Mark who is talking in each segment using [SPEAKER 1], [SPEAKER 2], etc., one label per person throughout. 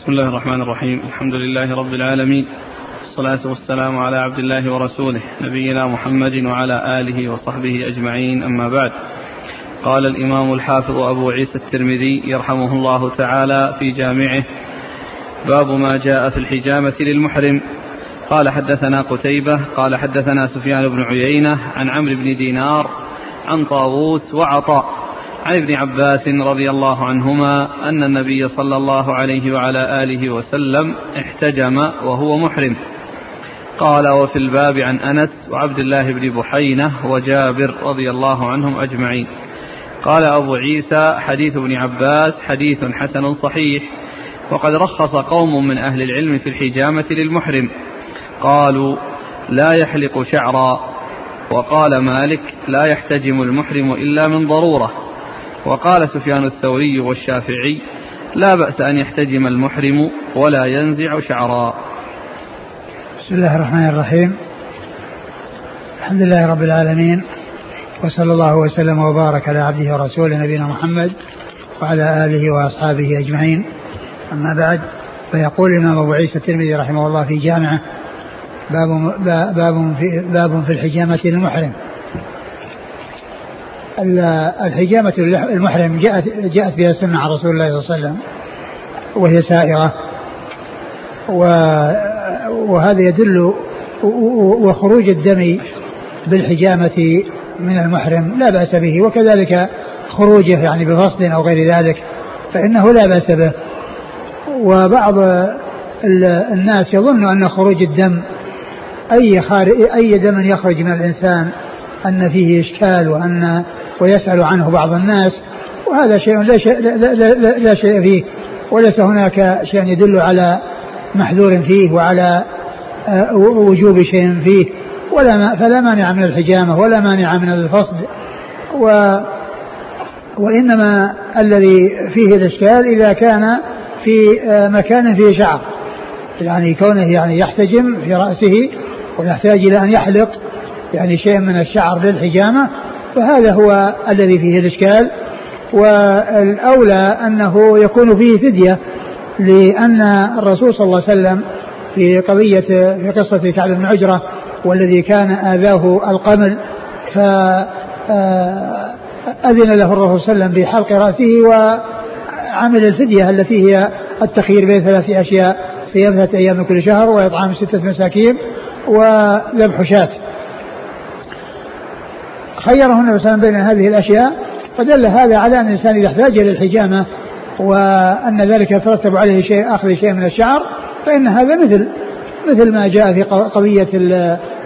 [SPEAKER 1] بسم الله الرحمن الرحيم. الحمد لله رب العالمين. والصلاة والسلام على عبد الله ورسوله نبينا محمد وعلى آله وصحبه أجمعين. أما بعد قال الإمام الحافظ أبو عيسى الترمذي يرحمه الله تعالى في جامعه باب ما جاء في الحجامة للمحرم. قال حدثنا قتيبة قال حدثنا سفيان بن عيينة عن عمرو بن دينار عن طاووس وعطاء. عن ابن عباس رضي الله عنهما أن النبي صلى الله عليه وعلى آله وسلم احتجم وهو محرم. قال وفي الباب عن أنس وعبد الله بن بحينة وجابر رضي الله عنهم أجمعين. قال أبو عيسى حديث ابن عباس حديث حسن صحيح وقد رخص قوم من أهل العلم في الحجامة للمحرم. قالوا لا يحلق شعرا. وقال مالك لا يحتجم المحرم إلا من ضرورة. وقال سفيان الثوري والشافعي لا بأس أن يحتجم المحرم ولا ينزع شعرا.
[SPEAKER 2] بسم الله الرحمن الرحيم. الحمد لله رب العالمين وصلى الله وسلم وبارك على عبده ورسوله نبينا محمد وعلى آله وأصحابه أجمعين. أما بعد فيقول الإمام أبو عيسى الترمذي رحمه الله في جامعه باب باب في باب في الحجامة للمحرم. الحجامة المحرم جاءت جاءت بها السنة عن رسول الله صلى الله عليه وسلم وهي سائرة وهذا يدل وخروج الدم بالحجامة من المحرم لا بأس به وكذلك خروجه يعني بفصل أو غير ذلك فإنه لا بأس به. وبعض الناس يظن أن خروج الدم أي أي دم يخرج من الإنسان أن فيه إشكال وأن ويسأل عنه بعض الناس وهذا شيء لا شيء, لا, لا, لا, لا شيء فيه وليس هناك شيء يدل على محذور فيه وعلى آه، وجوب شيء فيه ولا فلا مانع من الحجامة ولا مانع من الفصد و وإنما الذي فيه الإشكال إذا كان في آه، مكان فيه شعر يعني كونه يعني يحتجم في رأسه ويحتاج إلى أن يحلق يعني شيء من الشعر للحجامة فهذا هو الذي فيه الإشكال. والأولى أنه يكون فيه فدية لأن الرسول صلى الله عليه وسلم في قضية في قصة كعب بن عجرة والذي كان آذاه القمل فأذن له الرسول صلى الله عليه وسلم بحلق رأسه وعمل الفدية التي هي التخيير بين ثلاث أشياء صيام ثلاثة أيام من كل شهر وإطعام ستة مساكين وذبح شاة. خيره النبي صلى الله عليه وسلم بين هذه الأشياء فدل هذا على أن الإنسان إذا احتاج إلى الحجامة وأن ذلك يترتب عليه شيء أخذ شيء من الشعر فإن هذا مثل مثل ما جاء في قضية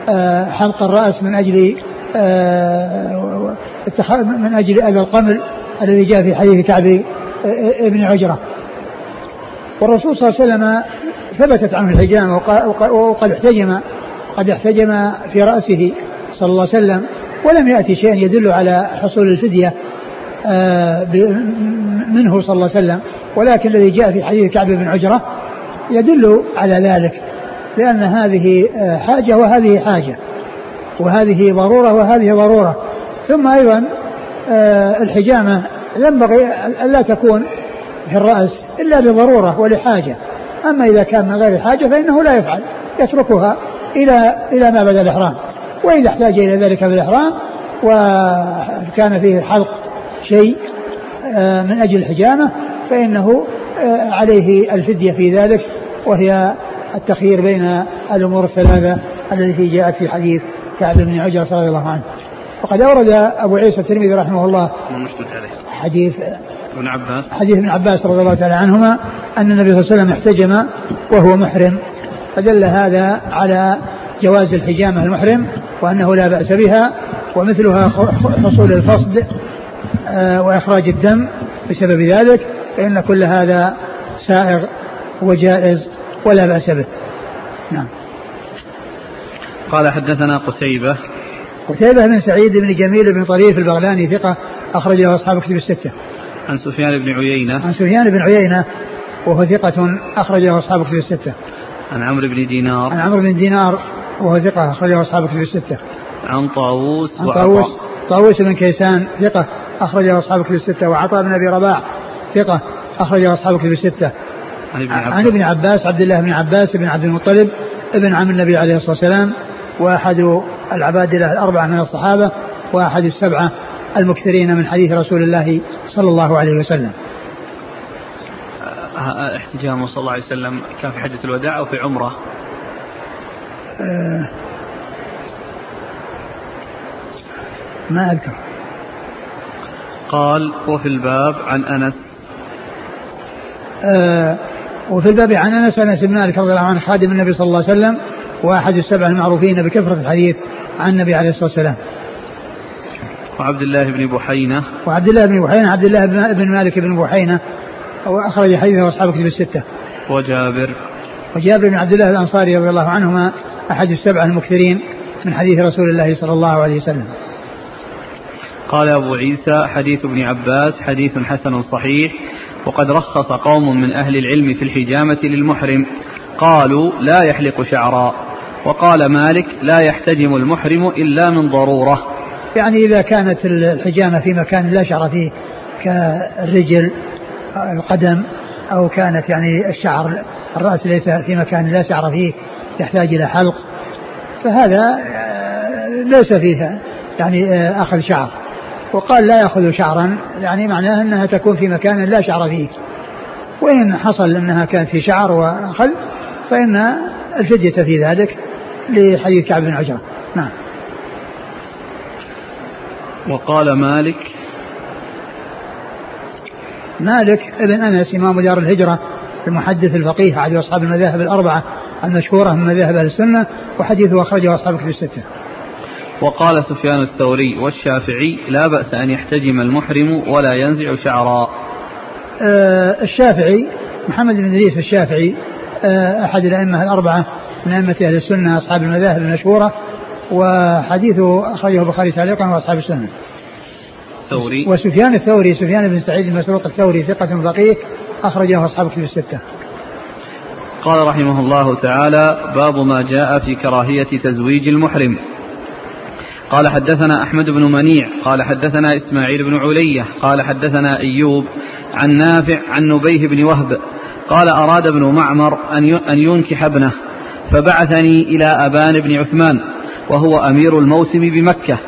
[SPEAKER 2] آه، حلق الرأس من أجل آه، من أجل أذى القمل الذي جاء في حديث كعب آه، بن عجرة. والرسول صلى الله عليه وسلم ثبتت عنه الحجامة وقد احتجم قد احتجم في رأسه صلى الله عليه وسلم ولم يأتي شيء يدل على حصول الفدية آه، منه صلى الله عليه وسلم. ولكن الذي جاء في حديث كعب بن عجرة يدل على ذلك لأن هذه آه، حاجة وهذه حاجة وهذه ضرورة وهذه ضرورة. ثم أيضا آه، الحجامة ينبغي ألا تكون في الرأس إلا لضرورة ولحاجة. أما إذا كان من غير حاجة فإنه لا يفعل يتركها إلى إلى ما بدا الإحرام. وإذا احتاج إلى ذلك في الإحرام وكان فيه حلق شيء آه، من أجل الحجامة فإنه آه، عليه الفدية في ذلك وهي التخيير بين الأمور الثلاثة التي جاءت في حديث كعب بن عجرة رضي الله عنه. وقد أورد أبو عيسى الترمذي رحمه الله حديث
[SPEAKER 1] ابن عباس.
[SPEAKER 2] حديث ابن عباس رضي الله تعالى عنهما أن النبي صلى الله عليه وسلم احتجم وهو محرم فدل هذا على جواز الحجامة المحرم وأنه لا بأس بها ومثلها حصول الفصد آه، وإخراج الدم بسبب ذلك فإن كل هذا سائغ وجائز ولا بأس به. نعم.
[SPEAKER 1] قال حدثنا قتيبة.
[SPEAKER 2] قتيبة بن سعيد بن جميل بن طريف البغلاني ثقة أخرج له أصحاب كتب الستة.
[SPEAKER 1] عن سفيان بن عيينة.
[SPEAKER 2] عن سفيان بن عيينة وهو ثقة أخرج له أصحاب كتب الستة.
[SPEAKER 1] عن عمرو بن دينار.
[SPEAKER 2] عن عمرو بن دينار وهو ثقة أخرجه أصحاب كتب الستة.
[SPEAKER 1] عن طاووس
[SPEAKER 2] عن طاووس. طاووس بن كيسان ثقة أخرجه أصحاب كتب الستة. وعطاء بن أبي رباح ثقة أخرجه أصحاب كتب الستة.
[SPEAKER 1] عن ابن عباس.
[SPEAKER 2] عن ابن عباس عبد الله بن عباس بن عبد المطلب ابن عم النبي عليه الصلاة والسلام وأحد العبادلة الأربعة من الصحابة وأحد السبعة المكثرين من حديث رسول الله صلى الله عليه وسلم.
[SPEAKER 1] احتجامه صلى الله عليه وسلم كان في حجة الوداع أو في عمرة؟
[SPEAKER 2] ما أذكر.
[SPEAKER 1] قال وفي الباب عن أنس.
[SPEAKER 2] أه وفي الباب عن أنس أنس بن مالك رضي الله عنه خادم النبي صلى الله عليه وسلم وأحد السبع المعروفين بكثرة الحديث عن النبي عليه الصلاة والسلام.
[SPEAKER 1] وعبد الله بن بحينة.
[SPEAKER 2] وعبد الله بن بحينة عبد الله بن مالك بن بحينة وأخرج حديثه أصحاب كتب الستة.
[SPEAKER 1] وجابر.
[SPEAKER 2] وجابر بن عبد الله الأنصاري رضي الله عنهما أحد السبعة المكثرين من حديث رسول الله صلى الله عليه وسلم.
[SPEAKER 1] قال أبو عيسى حديث ابن عباس حديث حسن صحيح وقد رخص قوم من أهل العلم في الحجامة للمحرم قالوا لا يحلق شعرا وقال مالك لا يحتجم المحرم إلا من ضرورة.
[SPEAKER 2] يعني إذا كانت الحجامة في مكان لا شعر فيه كالرجل القدم أو كانت يعني الشعر الرأس ليس في مكان لا شعر فيه يحتاج إلى حلق فهذا آه، ليس فيه يعني آه، أخذ شعر. وقال لا يأخذ شعرا يعني معناه أنها تكون في مكان لا شعر فيه. وإن حصل أنها كانت في شعر وأخذ فإن الفدية في ذلك لحديث كعب بن عجرة. نعم.
[SPEAKER 1] وقال مالك.
[SPEAKER 2] مالك ابن أنس إمام دار الهجرة المحدث الفقيه أحد أصحاب المذاهب الأربعة. المشهوره من مذاهب أهل السنة وحديث أخرجه أصحاب الكتب الستة.
[SPEAKER 1] وقال سفيان الثوري والشافعي لا بأس أن يحتجم المحرم ولا ينزع شعرا.
[SPEAKER 2] آه الشافعي محمد بن إدريس الشافعي آه أحد الأئمة الأربعة من أئمة أهل السنة أصحاب المذاهب المشهورة وحديثه أخرجه البخاري تعليقا وأصحاب السنة.
[SPEAKER 1] الثوري
[SPEAKER 2] وسفيان الثوري سفيان بن سعيد المسروق الثوري ثقة فقيه أخرجه أصحاب كتب الستة.
[SPEAKER 1] قال رحمه الله تعالى باب ما جاء في كراهية تزويج المحرم. قال حدثنا أحمد بن منيع قال حدثنا إسماعيل بن علية قال حدثنا أيوب عن نافع عن نبيه بن وهب قال أراد ابن معمر أن ينكح ابنه فبعثني إلى أبان بن عثمان وهو أمير الموسم بمكة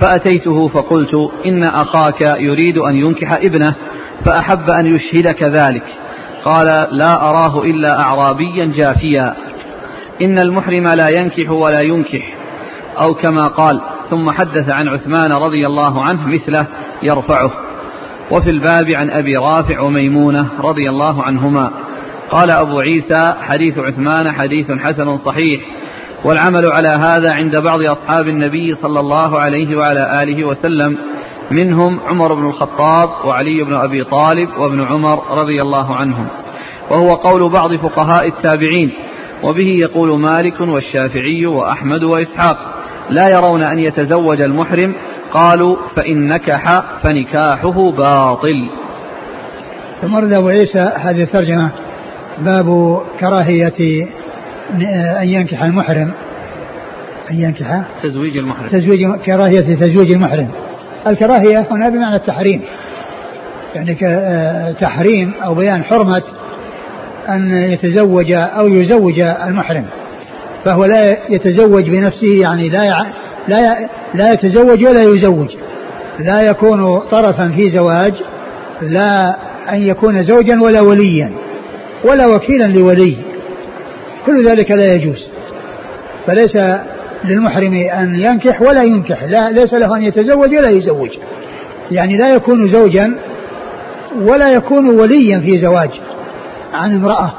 [SPEAKER 1] فأتيته فقلت إن أخاك يريد أن ينكح ابنه فأحب أن يشهدك ذلك. قال لا أراه إلا أعرابيا جافيا. إن المحرم لا ينكح ولا ينكح. أو كما قال ثم حدث عن عثمان رضي الله عنه مثله يرفعه. وفي الباب عن أبي رافع وميمونة رضي الله عنهما. قال أبو عيسى حديث عثمان حديث حسن صحيح. والعمل على هذا عند بعض أصحاب النبي صلى الله عليه وعلى آله وسلم. منهم عمر بن الخطاب وعلي بن أبي طالب وابن عمر رضي الله عنهم. وهو قول بعض فقهاء التابعين وبه يقول مالك والشافعي وأحمد وإسحاق لا يرون أن يتزوج المحرم قالوا فإن نكح فنكاحه باطل.
[SPEAKER 2] ثم أبو عيسى هذه الترجمة باب كراهية أن ينكح المحرم. أن ينكح
[SPEAKER 1] تزويج المحرم.
[SPEAKER 2] تزويج كراهية تزويج المحرم. الكراهية هنا بمعنى التحريم. يعني تحريم أو بيان حرمة أن يتزوج أو يزوج المحرم. فهو لا يتزوج بنفسه يعني لا لا لا يتزوج ولا يزوج. لا يكون طرفا في زواج لا أن يكون زوجا ولا وليا ولا وكيلا لولي. كل ذلك لا يجوز. فليس للمحرم أن ينكح ولا ينكح. لا ليس له أن يتزوج ولا يزوج. يعني لا يكون زوجا ولا يكون وليا في زواج عن امرأة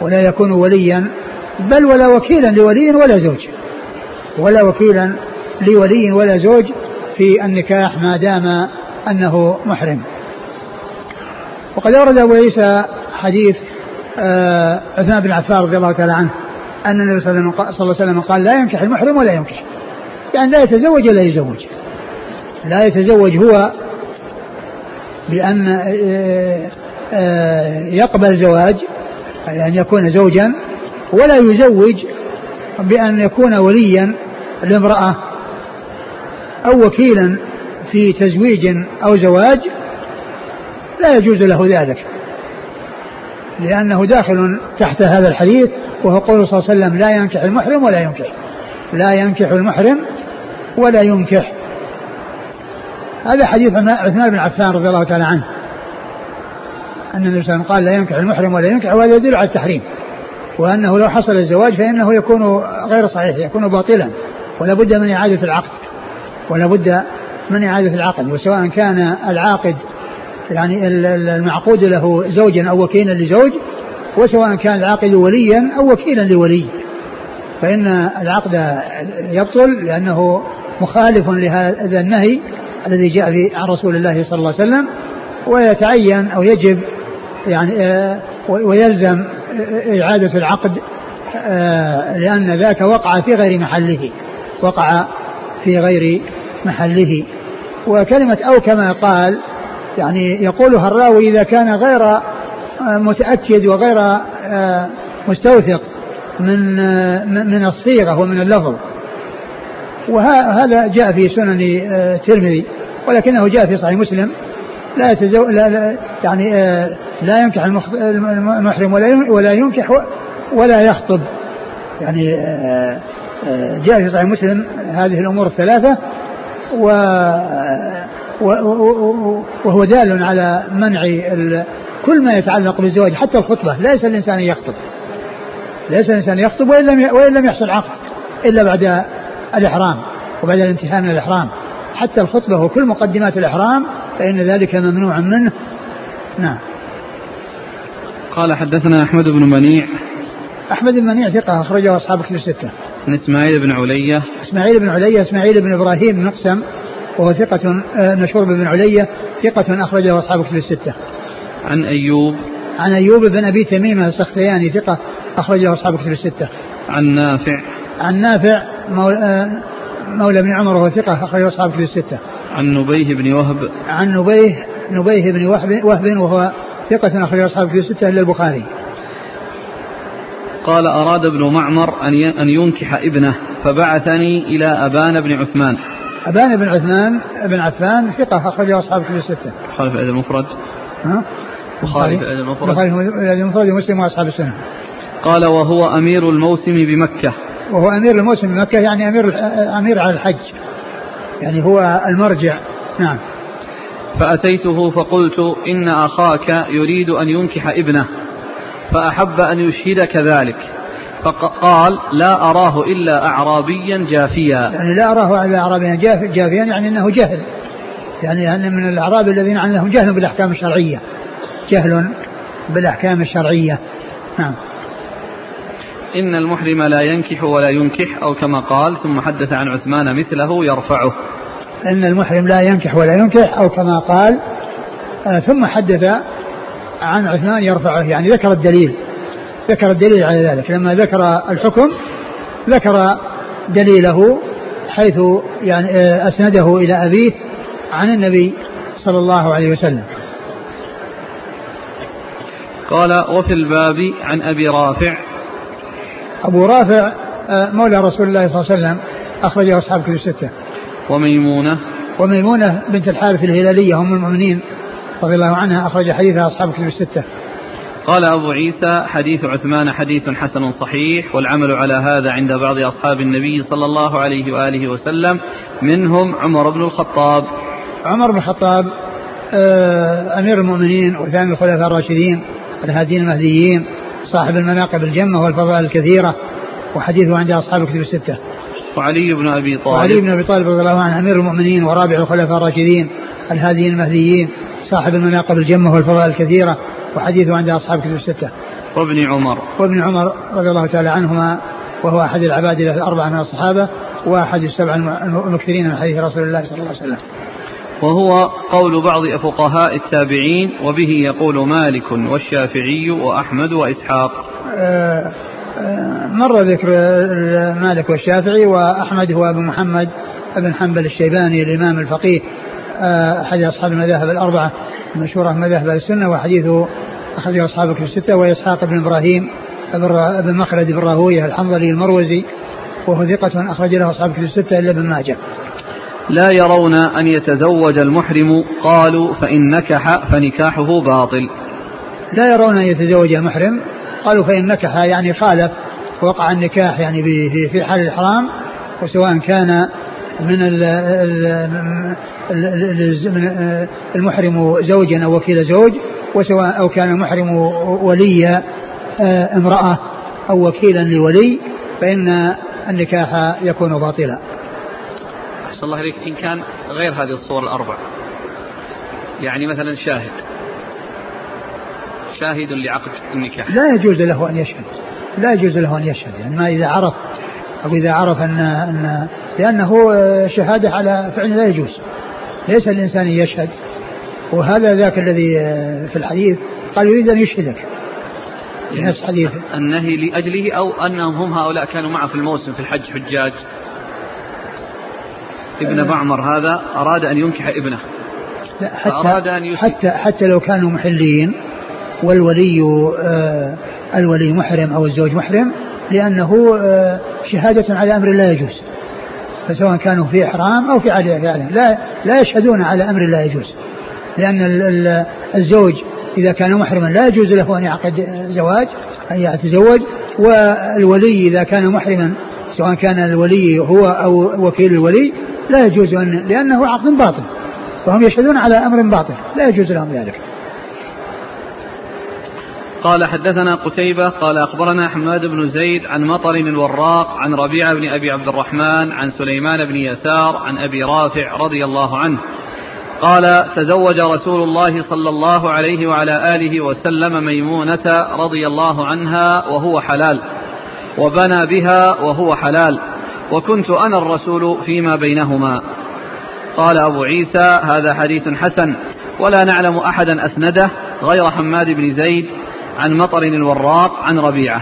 [SPEAKER 2] ولا يكون وليا بل ولا وكيلا لولي ولا زوج. ولا وكيلا لولي ولا زوج في النكاح ما دام أنه محرم. وقد أورد أبو عيسى حديث آه، عثمان بن عفان رضي الله تعالى عنه أن النبي صلى الله عليه وسلم قال لا ينكح المحرم ولا ينكح. يعني لا يتزوج ولا يزوج. لا يتزوج هو بأن آه، آه، يقبل زواج أن يكون زوجا ولا يزوج بأن يكون وليا لامرأة أو وكيلا في تزويج أو زواج لا يجوز له ذلك. لأنه داخل تحت هذا الحديث وهو قول صلى الله عليه وسلم لا ينكح المحرم ولا ينكح. لا ينكح المحرم ولا ينكح. هذا حديث عثمان بن عفان رضي الله تعالى عنه. أن النبي صلى الله عليه وسلم قال لا ينكح المحرم ولا ينكح وهذا يدل على التحريم. وأنه لو حصل الزواج فإنه يكون غير صحيح يكون باطلا. ولا بد من إعادة العقد. ولا بد من إعادة العقد. وسواء كان العاقد يعني المعقود له زوجا أو وكيلا لزوج وسواء كان العاقد وليا أو وكيلا لولي. فإن العقد يبطل لأنه مخالف لهذا النهي الذي جاء عن رسول الله صلى الله عليه وسلم ويتعين أو يجب يعني آه، ويلزم إعادة العقد آه، لأن ذاك وقع في غير محله وقع في غير محله. وكلمة أو كما قال يعني يقولها الراوي إذا كان غير متأكد وغير مستوثق من من الصيغة ومن اللفظ. وهذا جاء في سنن الترمذي ولكنه جاء في صحيح مسلم. لا يتزو لا, يعني آه لا ينكح المحرم ولا ولا ينكح ولا يخطب. يعني آه آه جاء في صحيح مسلم هذه الأمور الثلاثة و وهو دال على منع كل ما يتعلق بالزواج حتى الخطبة ليس الإنسان ان يخطب. ليس الإنسان يخطب وإن لم وإن لم يحصل عقد إلا بعد الإحرام وبعد الانتهاء من الإحرام. حتى الخطبة وكل مقدمات الإحرام فإن ذلك ممنوع منه. نعم.
[SPEAKER 1] قال حدثنا أحمد بن منيع.
[SPEAKER 2] أحمد بن منيع ثقة أخرجه أصحاب كتب الستة.
[SPEAKER 1] عن إسماعيل بن علية.
[SPEAKER 2] إسماعيل بن علية إسماعيل بن إبراهيم مقسم وهو ثقة آه، مشهور بن علية ثقة أخرجه أصحاب كتب الستة.
[SPEAKER 1] عن أيوب.
[SPEAKER 2] عن أيوب بن أبي تميمة السختياني ثقة أخرجه أصحاب كتب الستة.
[SPEAKER 1] عن نافع.
[SPEAKER 2] عن نافع مولى, آه، مولى بن عمر وهو ثقة أخرجه أصحاب كتب الستة.
[SPEAKER 1] عن نبيه بن وهب.
[SPEAKER 2] عن نبيه نبيه بن وهب, وهب وهو ثقة أخرج أصحاب في الستة إلا البخاري.
[SPEAKER 1] قال أراد ابن معمر أن ينكح ابنه فبعثني إلى أبان بن عثمان.
[SPEAKER 2] أبان بن عثمان بن عفان ثقة أخرج أصحاب في الستة.
[SPEAKER 1] خالف الأدب المفرد.
[SPEAKER 2] ها؟
[SPEAKER 1] بخاري في الأدب المفرد.
[SPEAKER 2] بخاري في المفرد ومسلم وأصحاب السنة.
[SPEAKER 1] قال وهو أمير الموسم بمكة.
[SPEAKER 2] وهو أمير الموسم بمكة يعني أمير أمير على الحج. يعني هو المرجع. نعم.
[SPEAKER 1] فأتيته فقلت إن أخاك يريد أن ينكح ابنه فأحب أن يشهدك ذلك. فقال لا أراه إلا أعرابيا جافيا.
[SPEAKER 2] يعني لا أراه إلا أعرابيا. جافيا يعني أنه جهل. يعني أن من الأعراب الذين عندهم جهل بالأحكام الشرعية. جهل بالأحكام الشرعية. نعم.
[SPEAKER 1] إن المحرم لا ينكح ولا ينكح أو كما قال ثم حدث عن عثمان مثله يرفعه.
[SPEAKER 2] إن المحرم لا ينكح ولا ينكح أو كما قال آه ثم حدث عن عثمان يرفعه. يعني ذكر الدليل. ذكر الدليل على ذلك. لما ذكر الحكم ذكر دليله حيث يعني آه أسنده إلى أبيه عن النبي صلى الله عليه وسلم.
[SPEAKER 1] قال وفي الباب عن أبي رافع.
[SPEAKER 2] أبو رافع آه، مولى رسول الله صلى الله عليه وسلم أخرجه أصحاب كتب الستة.
[SPEAKER 1] وميمونة.
[SPEAKER 2] وميمونة بنت الحارث الهلالية أم المؤمنين رضي الله عنها أخرج حديثها أصحاب كتب الستة.
[SPEAKER 1] قال أبو عيسى حديث عثمان حديث حسن صحيح والعمل على هذا عند بعض أصحاب النبي صلى الله عليه وآله وسلم منهم عمر بن الخطاب.
[SPEAKER 2] عمر بن الخطاب آه، أمير المؤمنين وثاني الخلفاء الراشدين الهادين المهديين صاحب المناقب الجمة والفضائل الكثيرة وحديثه عند أصحاب الكتب الستة.
[SPEAKER 1] وعلي بن أبي طالب.
[SPEAKER 2] وعلي بن أبي طالب رضي الله عنه أمير المؤمنين ورابع الخلفاء الراشدين الهاديين المهديين صاحب المناقب الجمة والفضائل الكثيرة وحديثه عند أصحاب الكتب الستة.
[SPEAKER 1] وابن عمر.
[SPEAKER 2] وابن عمر رضي الله تعالى عنهما وهو أحد العباد الأربعة من الصحابة وأحد السبع المكثرين من حديث رسول الله صلى الله عليه وسلم.
[SPEAKER 1] وهو قول بعض فقهاء التابعين وبه يقول مالك والشافعي وأحمد وإسحاق
[SPEAKER 2] آه، آه، مر ذكر مالك والشافعي وأحمد هو أبو محمد بن حنبل الشيباني الإمام الفقيه آه، أحد أصحاب المذاهب الأربعة المشهورة مذاهب السنة وحديثه أخرجه أصحاب في الستة وإسحاق بن إبراهيم بن مخلد بن راهوية الحنظلي المروزي وهو ثقة أخرج له أصحاب في الستة إلا ابن ماجه.
[SPEAKER 1] لا يرون أن يتزوج المحرم. قالوا فإن نكح فنكاحه باطل.
[SPEAKER 2] لا يرون أن يتزوج المحرم. قالوا فإن نكح يعني خالف. وقع النكاح يعني في حال الإحرام وسواء كان من المحرم زوجا أو وكيل زوج وسواء أو كان المحرم ولي آه، امرأة أو وكيلا لولي فإن النكاح يكون باطلا.
[SPEAKER 1] أحسن الله إليك إن كان غير هذه الصور الأربع. يعني مثلا شاهد. شاهد لعقد النكاح.
[SPEAKER 2] لا يجوز له أن يشهد. لا يجوز له أن يشهد. يعني ما إذا عرف أو إذا عرف أن أن لأنه شهادة على فعل لا يجوز. ليس الإنسان يشهد. وهذا ذاك الذي في الحديث قال يريد أن يشهدك.
[SPEAKER 1] في نفس حديث النهي لأجله أو أنهم هم هؤلاء كانوا معه في الموسم في الحج حجاج. ابن بعمر هذا أراد أن ينكح ابنه.
[SPEAKER 2] لا حتى أراد أن حتى حتى لو كانوا محلين والولي آه الولي محرم أو الزوج محرم لأنه آه شهادة على أمر لا يجوز. فسواء كانوا في إحرام أو في عدم لا لا يشهدون على أمر لا يجوز. لأن الزوج إذا كان محرما لا يجوز له أن يعقد زواج أن يتزوج. والولي إذا كان محرما سواء كان الولي هو أو وكيل الولي لا يجوز أن لأنه عقد باطل. وهم يشهدون على أمر باطل. لا يجوز لهم ذلك.
[SPEAKER 1] قال حدثنا قتيبة قال أخبرنا حماد بن زيد عن مطر الوراق عن ربيعة بن أبي عبد الرحمن عن سليمان بن يسار عن أبي رافع رضي الله عنه. قال تزوج رسول الله صلى الله عليه وعلى آله وسلم ميمونة رضي الله عنها وهو حلال. وبنى بها وهو حلال. وكنت أنا الرسول فيما بينهما. قال أبو عيسى هذا حديث حسن ولا نعلم أحدا أسنده غير حماد بن زيد عن مطر الوراق عن ربيعة.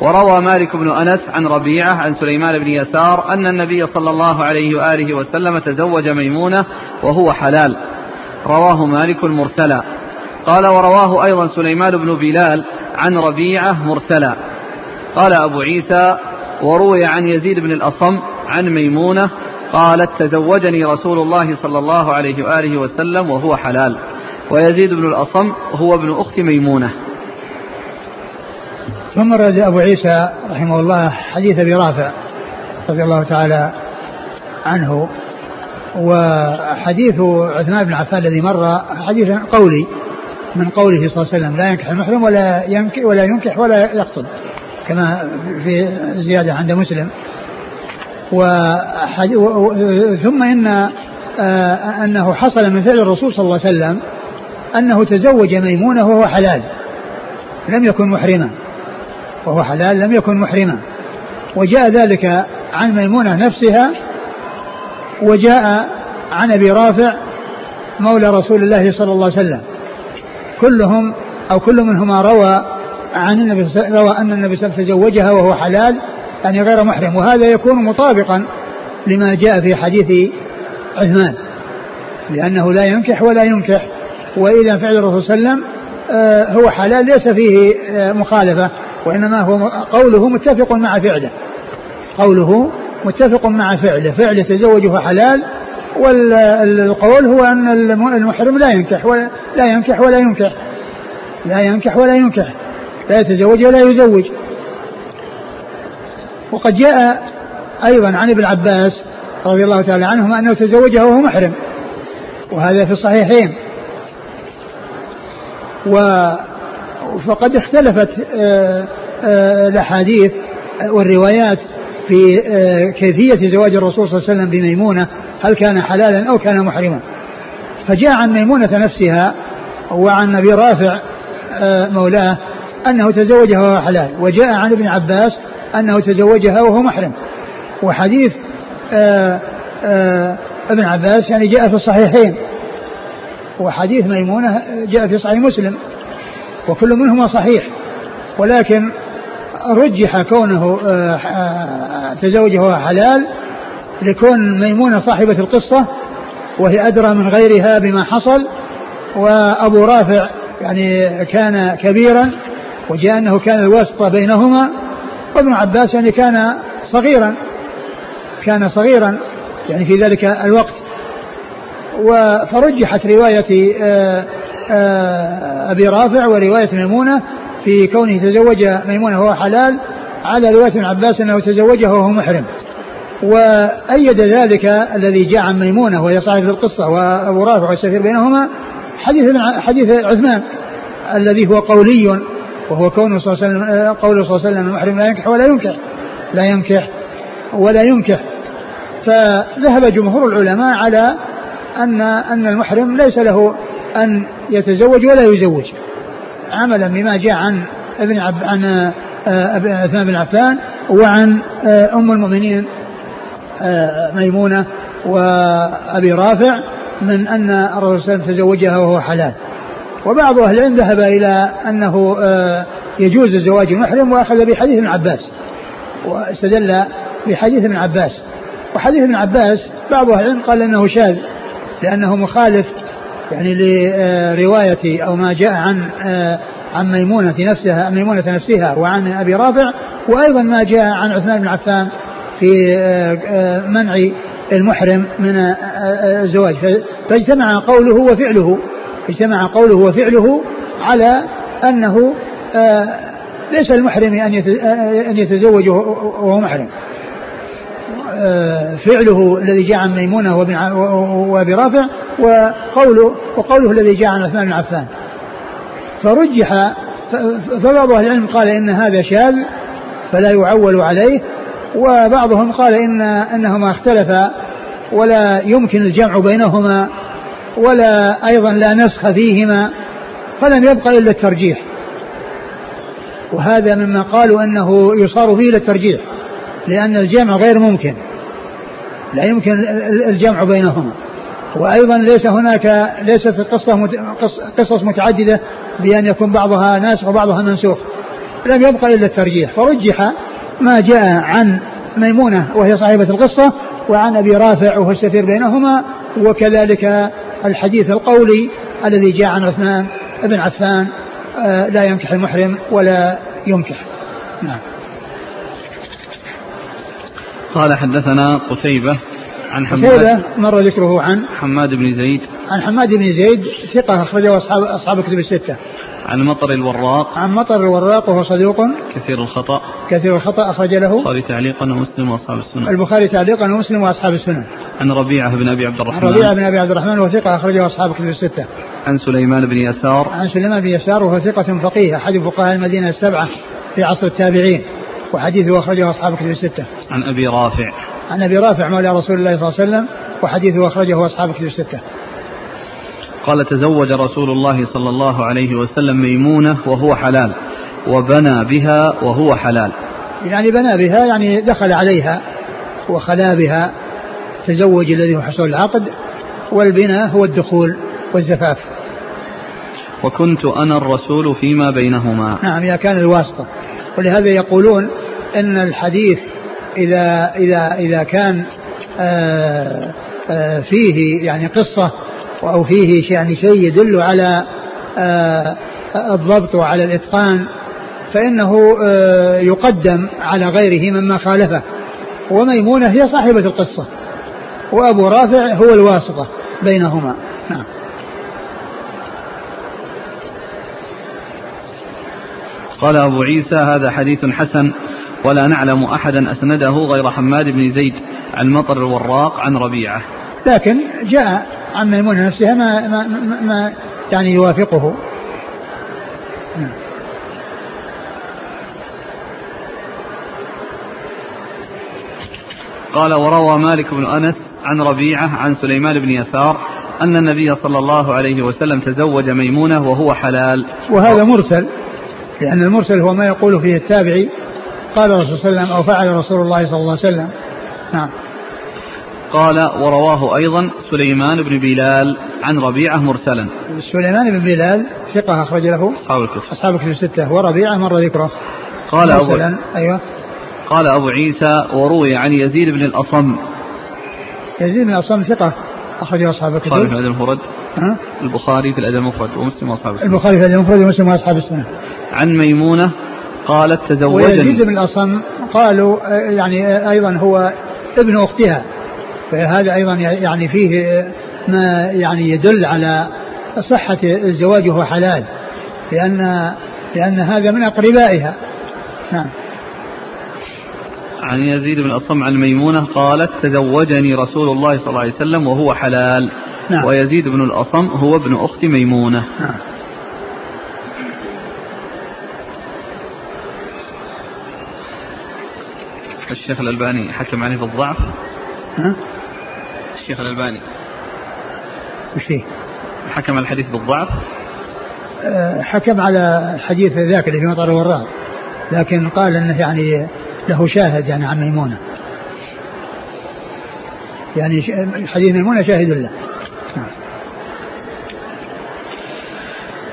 [SPEAKER 1] وروى مالك بن أنس عن ربيعة عن سليمان بن يسار أن النبي صلى الله عليه وآله وسلم تزوج ميمونة وهو حلال. رواه مالك مرسلا. قال ورواه أيضا سليمان بن بلال عن ربيعة مرسلا. قال أبو عيسى وروي عن يزيد بن الأصم عن ميمونة قالت تزوجني رسول الله صلى الله عليه وآله وسلم وهو حلال. ويزيد بن الأصم هو ابن أخت ميمونة.
[SPEAKER 2] ثم رد أبو عيسى رحمه الله حديث أبي رافع رضي الله تعالى عنه. وحديث عثمان بن عفان الذي مر حديث قولي من قوله صلى الله عليه وسلم لا ينكح المحرم ولا ينكح ولا ينكح ولا يخطب كما في زيادة عند مسلم. ثم إن آه، أنه حصل من فعل الرسول صلى الله عليه وسلم أنه تزوج ميمونة وهو حلال. لم يكن محرما. وهو حلال لم يكن محرما. وجاء ذلك عن ميمونة نفسها وجاء عن أبي رافع مولى رسول الله صلى الله عليه وسلم. كلهم أو كل منهما روى عن النبي روى أن النبي صلى الله عليه وسلم تزوجها وهو حلال يعني غير محرم وهذا يكون مطابقا لما جاء في حديث عثمان لأنه لا ينكح ولا ينكح وإذا فعل الرسول صلى الله عليه وسلم آه، هو حلال ليس فيه آه، مخالفة وإنما هو قوله متفق مع فعله. قوله متفق مع فعله فعل تزوجه حلال والقول هو أن المحرم لا ينكح ولا لا ينكح ولا ينكح لا ينكح ولا ينكح. لا يتزوج ولا يزوج. وقد جاء أيضا عن ابن عباس رضي الله تعالى عنهما أنه تزوجها وهو محرم وهذا في الصحيحين. و فقد اختلفت آه، آه، الأحاديث والروايات في آه، كيفية زواج الرسول صلى الله عليه وسلم بميمونة هل كان حلالا أو كان محرما. فجاء عن ميمونة نفسها وعن أبي رافع مولاه أنه تزوجها وهو حلال وجاء عن ابن عباس أنه تزوجها وهو محرم. وحديث ابن عباس يعني جاء في الصحيحين. وحديث ميمونة جاء في صحيح مسلم. وكل منهما صحيح. ولكن رجح كونه آه، آه، تزوجه حلال لكون ميمونة صاحبة القصة وهي أدرى من غيرها بما حصل. وأبو رافع يعني كان كبيرا. وجاء أنه كان الواسطة بينهما وابن عباس يعني كان صغيرا كان صغيرا يعني في ذلك الوقت. فرجحت رواية آه، أبي رافع ورواية ميمونة في كونه تزوج ميمونة وهو حلال على رواية ابن عباس أنه تزوجها وهو محرم. وأيد ذلك الذي جاء عن ميمونة وهي صاحبة القصة وأبو رافع والسفير بينهما حديث حديث عثمان الذي هو قولي وهو كونه صلى الله عليه وسلم قوله صلى الله عليه وسلم المحرم لا ينكح ولا ينكح. لا ينكح ولا ينكح. فذهب جمهور العلماء على أن أن المحرم ليس له أن يتزوج ولا يزوج. عملا بما جاء عن ابن عب عن آه، عثمان بن عفان وعن آه، أم المؤمنين آه، ميمونة وأبي رافع من أن الرسول صلى الله عليه وسلم تزوجها وهو حلال. وبعض أهل العلم ذهب إلى أنه يجوز الزواج المحرم وأخذ بحديث ابن عباس واستدل بحديث ابن عباس. وحديث ابن عباس بعض أهل العلم قال أنه شاذ لأنه مخالف يعني لرواية أو ما جاء عن عن ميمونة نفسها ميمونة نفسها وعن أبي رافع وأيضا ما جاء عن عثمان بن عفان في منع المحرم من الزواج. فاجتمع قوله وفعله. اجتمع قوله وفعله على أنه ليس المحرم أن يتزوج وهو محرم. فعله الذي جاء عن ميمونة وأبي رافع وقوله وقوله الذي جاء عن عثمان بن عفان. فرجح فبعض أهل العلم قال إن هذا شاذ فلا يعول عليه وبعضهم قال ان إنهما اختلفا ولا يمكن الجمع بينهما. ولا أيضا لا نسخ فيهما فلم يبقى إلا الترجيح. وهذا مما قالوا أنه يصار فيه إلى الترجيح لأن الجمع غير ممكن. لا يمكن الجمع بينهما. وأيضا ليس هناك ليست القصة قصص متعددة بأن يكون بعضها ناسخ وبعضها منسوخ. لم يبقى إلا الترجيح. فرجح ما جاء عن ميمونة وهي صاحبة القصة وعن أبي رافع وهو السفير بينهما وكذلك الحديث القولي الذي جاء عن عثمان بن عفان آه، لا ينكح المحرم ولا ينكح نعم.
[SPEAKER 1] قال حدثنا قتيبة عن
[SPEAKER 2] حماد مر ذكره عن
[SPEAKER 1] حماد بن زيد.
[SPEAKER 2] عن حماد بن زيد ثقة أخرجه أصحاب أصحاب الكتب الستة.
[SPEAKER 1] عن مطر الوراق.
[SPEAKER 2] عن مطر الوراق وهو صديق
[SPEAKER 1] كثير الخطأ.
[SPEAKER 2] كثير الخطأ أخرج له.
[SPEAKER 1] البخاري تعليقا ومسلم وأصحاب السنن
[SPEAKER 2] البخاري تعليقا ومسلم وأصحاب السنن
[SPEAKER 1] عن ربيعة بن أبي عبد الرحمن.
[SPEAKER 2] عن ربيعة بن أبي عبد الرحمن وهو ثقة أخرجه أصحاب الكتب الستة.
[SPEAKER 1] عن سليمان بن يسار.
[SPEAKER 2] عن سليمان بن يسار وهو ثقة فقيه أحد فقهاء المدينة السبعة في عصر التابعين وحديثه أخرجه أصحاب الكتب الستة.
[SPEAKER 1] عن أبي رافع.
[SPEAKER 2] عن أبي رافع مولى رسول الله صلى الله عليه وسلم وحديثه أخرجه أصحاب كتب الستة.
[SPEAKER 1] قال تزوج رسول الله صلى الله عليه وسلم ميمونة وهو حلال وبنى بها وهو حلال.
[SPEAKER 2] يعني بنى بها يعني دخل عليها وخلا بها تزوج الذي هو حصول العقد والبناء هو الدخول والزفاف.
[SPEAKER 1] وكنت أنا الرسول فيما بينهما.
[SPEAKER 2] نعم إذا كان الواسطة. ولهذا يقولون أن الحديث إذا إذا إذا كان آه، آه، فيه يعني قصة أو فيه يعني شيء يدل على آه، الضبط وعلى الإتقان فإنه يقدم على غيره مما خالفه. وميمونة هي صاحبة القصة وأبو رافع هو الواسطة بينهما. نعم.
[SPEAKER 1] قال أبو عيسى هذا حديث حسن ولا نعلم أحدا أسنده غير حماد بن زيد عن مطر الوراق عن ربيعة.
[SPEAKER 2] لكن جاء عن ميمونة نفسها ما, ما, ما, ما يعني يوافقه.
[SPEAKER 1] قال وروى مالك بن أنس عن ربيعة عن سليمان بن يسار أن النبي صلى الله عليه وسلم تزوج ميمونة وهو حلال.
[SPEAKER 2] وهذا مرسل لأن المرسل هو ما يقول فيه التابعي. قال الرسول صلى الله عليه وسلم أو فعل رسول الله صلى الله عليه وسلم. نعم.
[SPEAKER 1] قال ورواه أيضا سليمان بن بلال عن ربيعة مرسلا.
[SPEAKER 2] سليمان بن بلال ثقة أخرج له.
[SPEAKER 1] أصحاب الكتب.
[SPEAKER 2] أصحاب الكتب الستة. وربيعة مر ذكره.
[SPEAKER 1] قال أبو
[SPEAKER 2] أيوه.
[SPEAKER 1] قال أبو عيسى وروي عن يزيد بن الأصم.
[SPEAKER 2] يزيد بن الأصم ثقة أخرجه أصحاب الكتب.
[SPEAKER 1] البخاري في الأدب المفرد. البخاري في الأدب المفرد ومسلم وأصحاب
[SPEAKER 2] السنة. البخاري في الأدب المفرد ومسلم وأصحاب السنة.
[SPEAKER 1] عن ميمونة قالت تزوجني.
[SPEAKER 2] ويزيد بن الأصم قالوا يعني أيضا هو ابن أختها. فهذا أيضا يعني فيه ما يعني يدل على صحة الزواج وهو حلال لأن لأن هذا من أقربائها نعم
[SPEAKER 1] عن يزيد بن أصم عن ميمونة قالت تزوجني رسول الله صلى الله عليه وسلم وهو حلال نعم. ويزيد بن الأصم هو ابن أخت ميمونة نعم. الشيخ الألباني حكم عليه بالضعف ها؟ الشيخ الألباني.
[SPEAKER 2] وش فيه؟
[SPEAKER 1] حكم على الحديث بالضعف.
[SPEAKER 2] أه، حكم على حديث ذاك اللي في مطر الوراق لكن قال إنه يعني له شاهد يعني عن ميمونة. يعني حديث ميمونة شاهد له.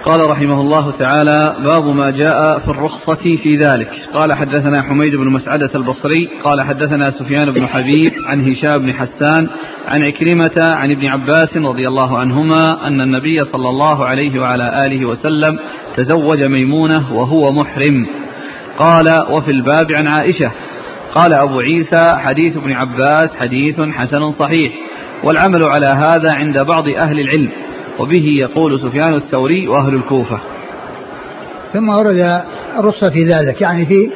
[SPEAKER 1] قال رحمه الله تعالى باب ما جاء في الرخصة في ذلك. قال حدثنا حميد بن مسعدة البصري. قال حدثنا سفيان بن حبيب عن هشام بن حسان عن عكرمة عن ابن عباس رضي الله عنهما أن النبي صلى الله عليه وعلى آله وسلم تزوج ميمونة وهو محرم. قال وفي الباب عن عائشة. قال أبو عيسى حديث ابن عباس حديث حسن صحيح والعمل على هذا عند بعض أهل العلم. وبه يقول سفيان الثوري وأهل الكوفة.
[SPEAKER 2] ثم ورد الرخصة في ذلك يعني في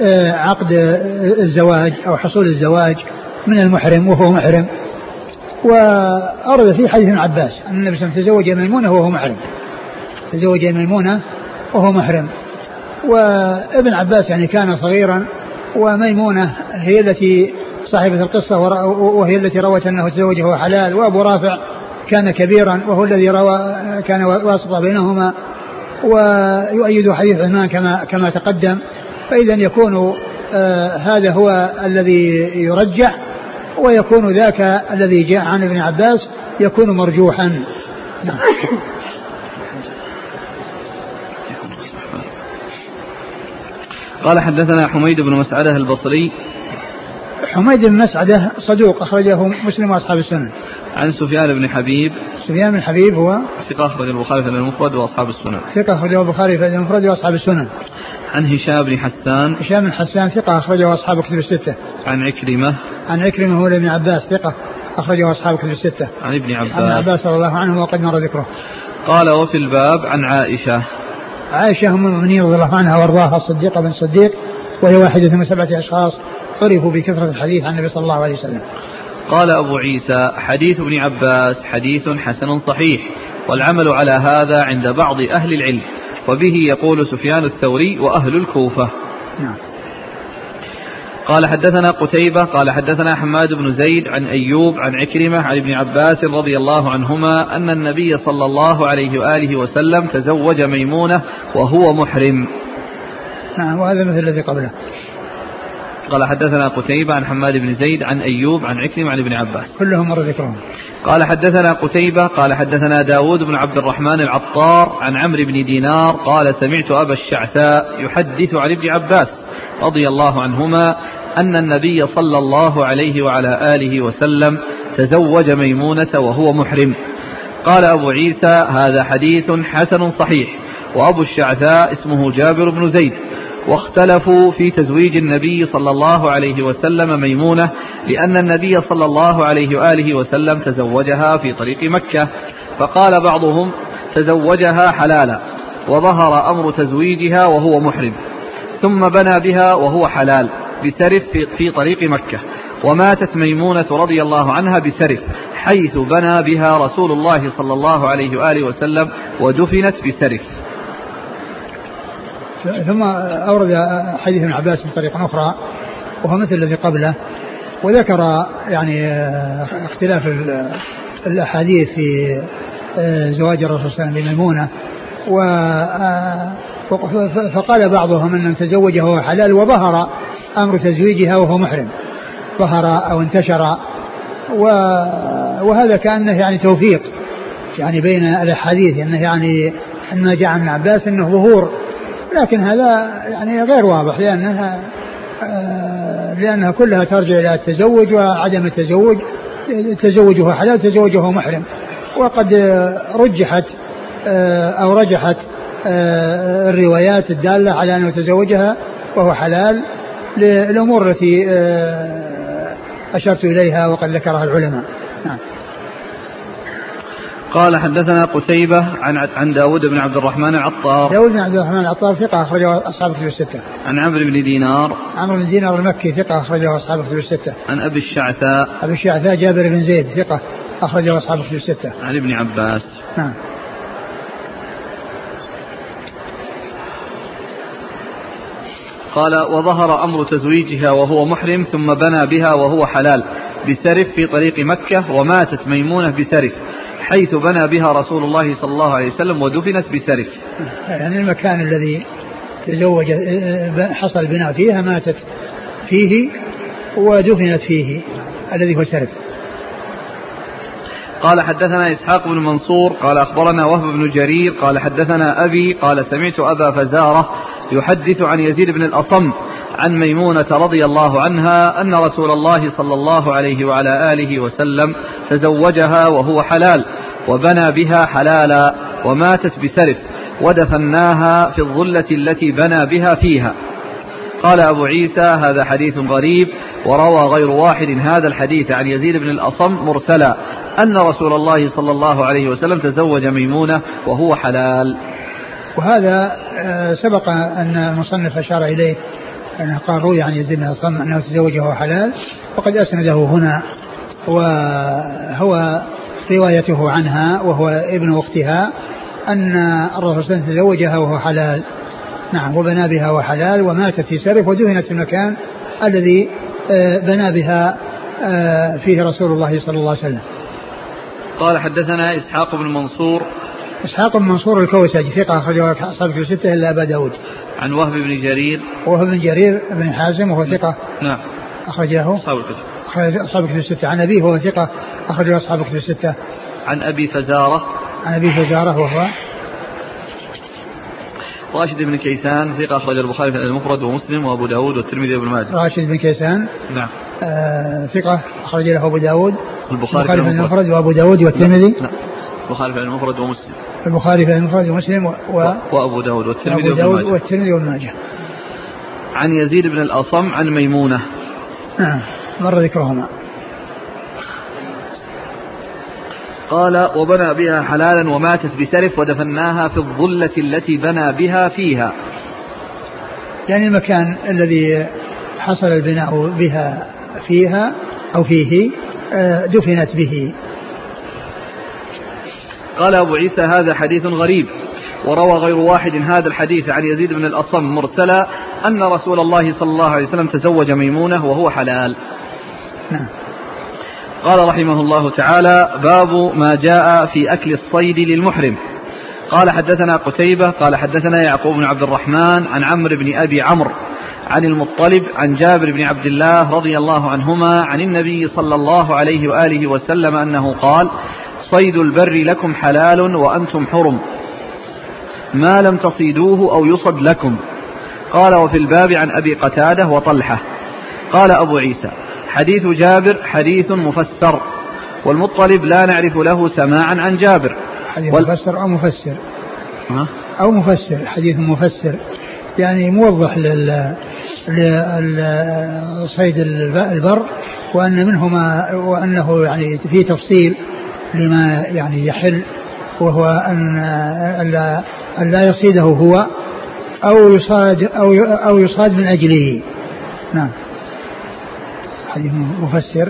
[SPEAKER 2] آه، عقد الزواج أو حصول الزواج من المحرم وهو محرم. وأورد في حديث ابن عباس أن النبي صلى الله عليه وسلم تزوج ميمونة وهو محرم. تزوج ميمونة وهو محرم. وابن عباس يعني كان صغيرا وميمونة هي التي صاحبة القصة وهي التي روت أنه تزوجه وهو حلال وأبو رافع كان كبيرا وهو الذي روى كان واسطة بينهما ويؤيد حديث عثمان كما كما تقدم فإذا يكون آه هذا هو الذي يرجح ويكون ذاك الذي جاء عن ابن عباس يكون مرجوحا نعم.
[SPEAKER 1] قال حدثنا حميد بن مسعدة البصري
[SPEAKER 2] حميد بن مسعدة صدوق أخرجه مسلم وأصحاب السنن
[SPEAKER 1] عن سفيان بن حبيب.
[SPEAKER 2] سفيان بن حبيب هو
[SPEAKER 1] ثقة أخرج البخاري في المفرد وأصحاب السنن
[SPEAKER 2] ثقة أخرجه البخاري في المفرد وأصحاب السنن
[SPEAKER 1] عن هشام بن حسان.
[SPEAKER 2] هشام بن حسان ثقة أخرجه أصحاب كتب الستة.
[SPEAKER 1] عن عكرمة.
[SPEAKER 2] عن عكرمة هو ابن عباس ثقة أخرجه أصحاب كتب الستة.
[SPEAKER 1] عن ابن عباس.
[SPEAKER 2] عن عباس رضي الله عنه وقد مر ذكره.
[SPEAKER 1] قال وفي الباب عن عائشة.
[SPEAKER 2] عائشة أم المؤمنين رضي الله عنها وأرضاها الصديقة بن صديق وهي واحدة من سبعة أشخاص عرفوا بكثرة الحديث عن النبي صلى الله عليه وسلم.
[SPEAKER 1] قال أبو عيسى حديث ابن عباس حديث حسن صحيح والعمل على هذا عند بعض أهل العلم وبه يقول سفيان الثوري وأهل الكوفة. نعم. قال حدثنا قتيبة قال حدثنا حماد بن زيد عن أيوب عن عكرمة عن ابن عباس رضي الله عنهما أن النبي صلى الله عليه وآله وسلم تزوج ميمونة وهو محرم.
[SPEAKER 2] نعم وهذا مثل الذي قبله.
[SPEAKER 1] قال حدثنا قتيبة عن حماد بن زيد عن أيوب عن عكرمة عن ابن عباس.
[SPEAKER 2] كلهم مر ذكرهم.
[SPEAKER 1] قال حدثنا قتيبة قال حدثنا داود بن عبد الرحمن العطار عن عمرو بن دينار قال سمعت أبا الشعثاء يحدث عن ابن عباس رضي الله عنهما أن النبي صلى الله عليه وعلى آله وسلم تزوج ميمونة وهو محرم. قال أبو عيسى هذا حديث حسن صحيح وأبو الشعثاء اسمه جابر بن زيد. واختلفوا في تزويج النبي صلى الله عليه وسلم ميمونة لأن النبي صلى الله عليه وآله وسلم تزوجها في طريق مكة. فقال بعضهم تزوجها حلالا وظهر أمر تزويجها وهو محرم ثم بنى بها وهو حلال بسرف في طريق مكة. وماتت ميمونة رضي الله عنها بسرف حيث بنى بها رسول الله صلى الله عليه وآله وسلم ودفنت بسرف.
[SPEAKER 2] ثم أورد حديث ابن عباس بطريقة أخرى وهو مثل الذي قبله وذكر يعني اختلاف الأحاديث في آه، زواج الرسول صلى الله عليه وسلم بميمونة آه، فقال بعضهم أن تزوجه وهو حلال وظهر أمر تزويجها وهو محرم ظهر أو انتشر وهذا كأنه يعني توفيق يعني بين الأحاديث أنه يعني أن جاء عن عباس أنه ظهور لكن هذا يعني غير واضح لأنها آه، لأنها كلها ترجع إلى التزوج وعدم التزوج تزوجه حلال تزوجه محرم وقد رجحت آه، أو رجحت آه، الروايات الدالة على أنه تزوجها وهو حلال للأمور التي أشرت إليها وقد ذكرها العلماء نعم.
[SPEAKER 1] قال حدثنا قتيبة عن عن داود بن عبد الرحمن العطار.
[SPEAKER 2] داود بن عبد الرحمن العطار ثقة أخرجه أصحاب الكتب الستة.
[SPEAKER 1] عن عمرو بن دينار.
[SPEAKER 2] عمرو بن دينار المكي ثقة أخرجه أصحاب الكتب الستة.
[SPEAKER 1] عن أبي الشعثاء.
[SPEAKER 2] أبي الشعثاء جابر بن زيد ثقة أخرجه أصحاب الكتب الستة.
[SPEAKER 1] عن ابن عباس.
[SPEAKER 2] نعم.
[SPEAKER 1] قال وظهر أمر تزويجها وهو محرم ثم بنى بها وهو حلال. بسرف في طريق مكة وماتت ميمونة بسرف. حيث بنى بها رسول الله صلى الله عليه وسلم ودفنت بسرف.
[SPEAKER 2] يعني المكان الذي تزوج حصل البناء فيها ماتت فيه ودفنت فيه الذي هو سرف.
[SPEAKER 1] قال حدثنا إسحاق بن منصور قال أخبرنا وهب بن جرير قال حدثنا أبي قال سمعت أبا فزارة يحدث عن يزيد بن الأصم عن ميمونة رضي الله عنها أن رسول الله صلى الله عليه وعلى آله وسلم تزوجها وهو حلال وبنى بها حلالا وماتت بسرف ودفناها في الظلة التي بنى بها فيها. قال أبو عيسى هذا حديث غريب وروى غير واحد هذا الحديث عن يزيد بن الأصم مرسلا أن رسول الله صلى الله عليه وسلم تزوج ميمونة وهو حلال.
[SPEAKER 2] وهذا آه، سبق أن المصنف أشار إليه أنه قال روي عن يزيد بن الأصم أنه تزوجه وهو حلال وقد أسنده هنا وهو روايته عنها وهو ابن أختها أن الرسول صلى الله عليه وسلم تزوجها وهو حلال. نعم وبنى بها وحلال وماتت في سرف ودفنت في المكان الذي آه، بنى بها آه، فيه رسول الله صلى الله عليه وسلم.
[SPEAKER 1] قال حدثنا إسحاق بن منصور.
[SPEAKER 2] إسحاق بن منصور الكوسج ثقة أخرجه أصحاب الستة إلا أبا داود.
[SPEAKER 1] عن وهب بن جرير.
[SPEAKER 2] وهب بن جرير بن حازم وهو ثقة.
[SPEAKER 1] نعم.
[SPEAKER 2] أخرجه.
[SPEAKER 1] أصحاب الكتب.
[SPEAKER 2] أخرج أصحاب الكتب الستة. عن أبيه وهو ثقة. أخرجه أصحاب الكتب الستة.
[SPEAKER 1] عن أبي فزارة.
[SPEAKER 2] عن أبي فزارة وهو
[SPEAKER 1] راشد بن كيسان ثقة. أخرج البخاري في المفرد ومسلم وأبو داود والترمذي وابن ماجه.
[SPEAKER 2] راشد بن كيسان.
[SPEAKER 1] نعم.
[SPEAKER 2] آه ثقة. أخرج له أبو داود.
[SPEAKER 1] البخاري
[SPEAKER 2] في المفرد. وأبو داود والترمذي.
[SPEAKER 1] لا البخاري في المفرد ومسلم.
[SPEAKER 2] البخاري في المفرد ومسلم و... و...
[SPEAKER 1] وأبو داود والترمذي
[SPEAKER 2] وأبو داود والترمذي وابن ماجه.
[SPEAKER 1] عن يزيد بن الأصم عن ميمونة.
[SPEAKER 2] نعم. مر ذكرهما.
[SPEAKER 1] قال وبنى بها حلالا وماتت بسرف ودفناها في الظلة التي بنى بها فيها.
[SPEAKER 2] يعني المكان الذي حصل البناء بها فيها أو فيه آه، دفنت به.
[SPEAKER 1] قال أبو عيسى هذا حديث غريب وروى غير واحد هذا الحديث عن يزيد بن الأصم مرسلا أن رسول الله صلى الله عليه وسلم تزوج ميمونة وهو حلال.
[SPEAKER 2] نعم.
[SPEAKER 1] قال رحمه الله تعالى باب ما جاء في أكل الصيد للمحرم. قال حدثنا قتيبة قال حدثنا يعقوب بن عبد الرحمن عن عمرو بن أبي عمرو عن المطلب عن جابر بن عبد الله رضي الله عنهما عن النبي صلى الله عليه وآله وسلم أنه قال صيد البر لكم حلال وأنتم حرم. ما لم تصيدوه أو يصد لكم. قال وفي الباب عن أبي قتادة وطلحة. قال أبو عيسى حديث جابر حديث مفسر والمطلب لا نعرف له سماعا عن جابر.
[SPEAKER 2] حديث وال... مفسر أو مفسر؟
[SPEAKER 1] ها؟
[SPEAKER 2] أو مفسر حديث مفسر. يعني موضح لل لصيد البر وأن منهما وأنه يعني في تفصيل. لما يعني يحل وهو أن ألا, ألا يصيده هو أو يصاد أو أو يصاد من أجله. نعم. حديث مفسر.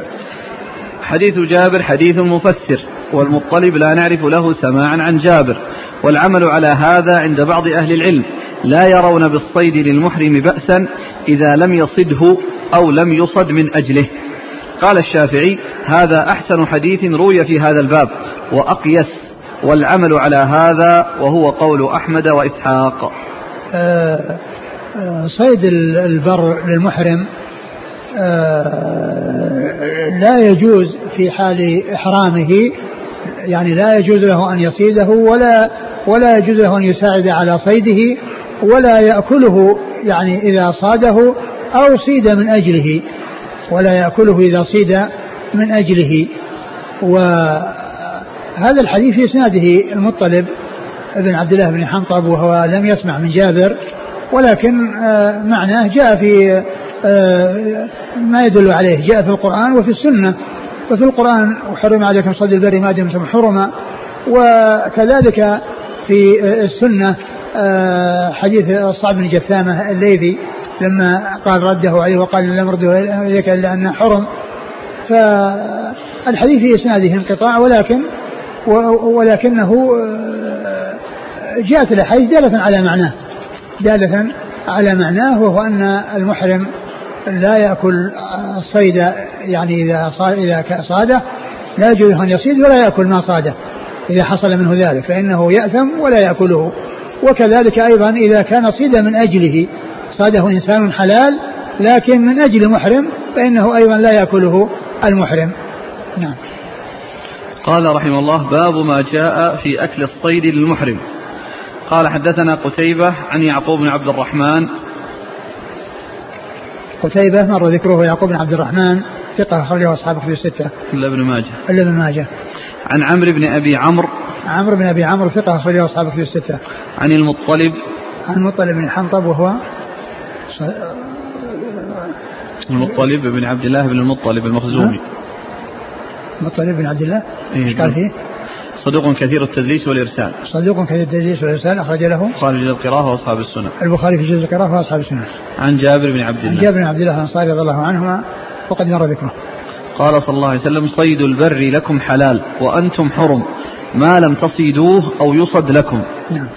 [SPEAKER 1] حديث جابر حديث مفسر والمطلب لا نعرف له سماعا عن جابر والعمل على هذا عند بعض أهل العلم. لا يرون بالصيد للمحرم بأسا إذا لم يصده أو لم يصد من أجله. قال الشافعي هذا أحسن حديث روي في هذا الباب وأقيس والعمل على هذا وهو قول أحمد وإسحاق.
[SPEAKER 2] آه، آه، صيد البر للمحرم آه، لا يجوز في حال إحرامه يعني لا يجوز له أن يصيده ولا ولا يجوز له أن يساعد على صيده ولا يأكله يعني إذا صاده أو صيد من أجله. ولا يأكله إذا صيد من أجله. وهذا الحديث في إسناده المطلب. ابن عبد الله بن حنطب وهو لم يسمع من جابر ولكن آه، معناه جاء في آه، ما يدل عليه جاء في القرآن وفي السنة. وفي القرآن وحرم عليكم صد البر ما دمتم حرما. وكذلك في السنة آه، حديث صعب بن جثامة الليثي لما قال رده عليه وقال لم رده إليك إلا أنه حرم. فالحديث في إسناده انقطاع ولكن ولكنه آه، جاءت الأحاديث دالة على معناه. دالة على معناه وهو أن المحرم لا يأكل الصيد يعني إذا إذا صاده لا يجوز أن يصيد ولا يأكل ما صاده. إذا حصل منه ذلك فإنه يأثم ولا يأكله. وكذلك أيضا إذا كان صيد من أجله صاده إنسان حلال لكن من أجل محرم فإنه أيضا لا يأكله المحرم نعم
[SPEAKER 1] قال رحمه الله باب ما جاء في أكل الصيد للمحرم قال حدثنا قتيبة عن يعقوب بن عبد الرحمن
[SPEAKER 2] قتيبة مر ذكره يعقوب بن عبد الرحمن ثقة أخرجه أصحاب كتب الستة.
[SPEAKER 1] إلا ابن ماجه.
[SPEAKER 2] إلا ابن ماجه.
[SPEAKER 1] عن عمرو بن أبي عمرو.
[SPEAKER 2] عمرو بن أبي عمرو ثقة أخرجه أصحاب كتب الستة.
[SPEAKER 1] عن المطلب.
[SPEAKER 2] عن المطلب بن حنطب وهو
[SPEAKER 1] المطلب بن عبد الله بن المطلب المخزومي.
[SPEAKER 2] المطلب بن عبد الله؟
[SPEAKER 1] إيه
[SPEAKER 2] إيش قال فيه؟
[SPEAKER 1] صدوق كثير التدليس والإرسال.
[SPEAKER 2] صدوق كثير التدليس والإرسال أخرج له.
[SPEAKER 1] البخاري في جزء القراءة وأصحاب السنة.
[SPEAKER 2] البخاري في جزء القراءة وأصحاب السنة.
[SPEAKER 1] عن جابر بن عبد الله.
[SPEAKER 2] عن جابر بن عبد الله الأنصاري رضي الله عنهما وقد مر ذكره.
[SPEAKER 1] قال صلى الله عليه وسلم صيد البر لكم حلال وأنتم حرم ما لم تصيدوه أو يصد لكم.
[SPEAKER 2] نعم.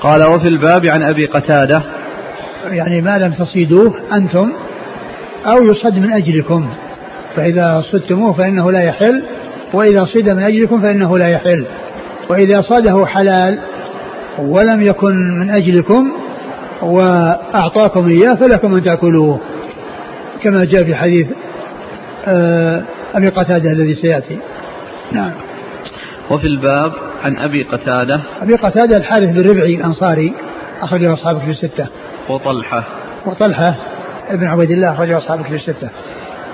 [SPEAKER 1] قال وفي الباب عن أبي قتادة
[SPEAKER 2] يعني ما لم تصيدوه أنتم أو يصد من أجلكم. فإذا صدتموه فإنه لا يحل وإذا صيد من أجلكم فإنه لا يحل. وإذا صاده حلال ولم يكن من أجلكم وأعطاكم إياه فلكم أن تأكلوه. كما جاء في حديث آه، أبي قتادة الذي سيأتي. نعم.
[SPEAKER 1] وفي الباب عن أبي قتادة.
[SPEAKER 2] أبي قتادة الحارث بن ربعي الأنصاري أخرجه أصحابك في الستة.
[SPEAKER 1] وطلحة.
[SPEAKER 2] وطلحة ابن عبيد الله أخرجه أصحابك في الستة.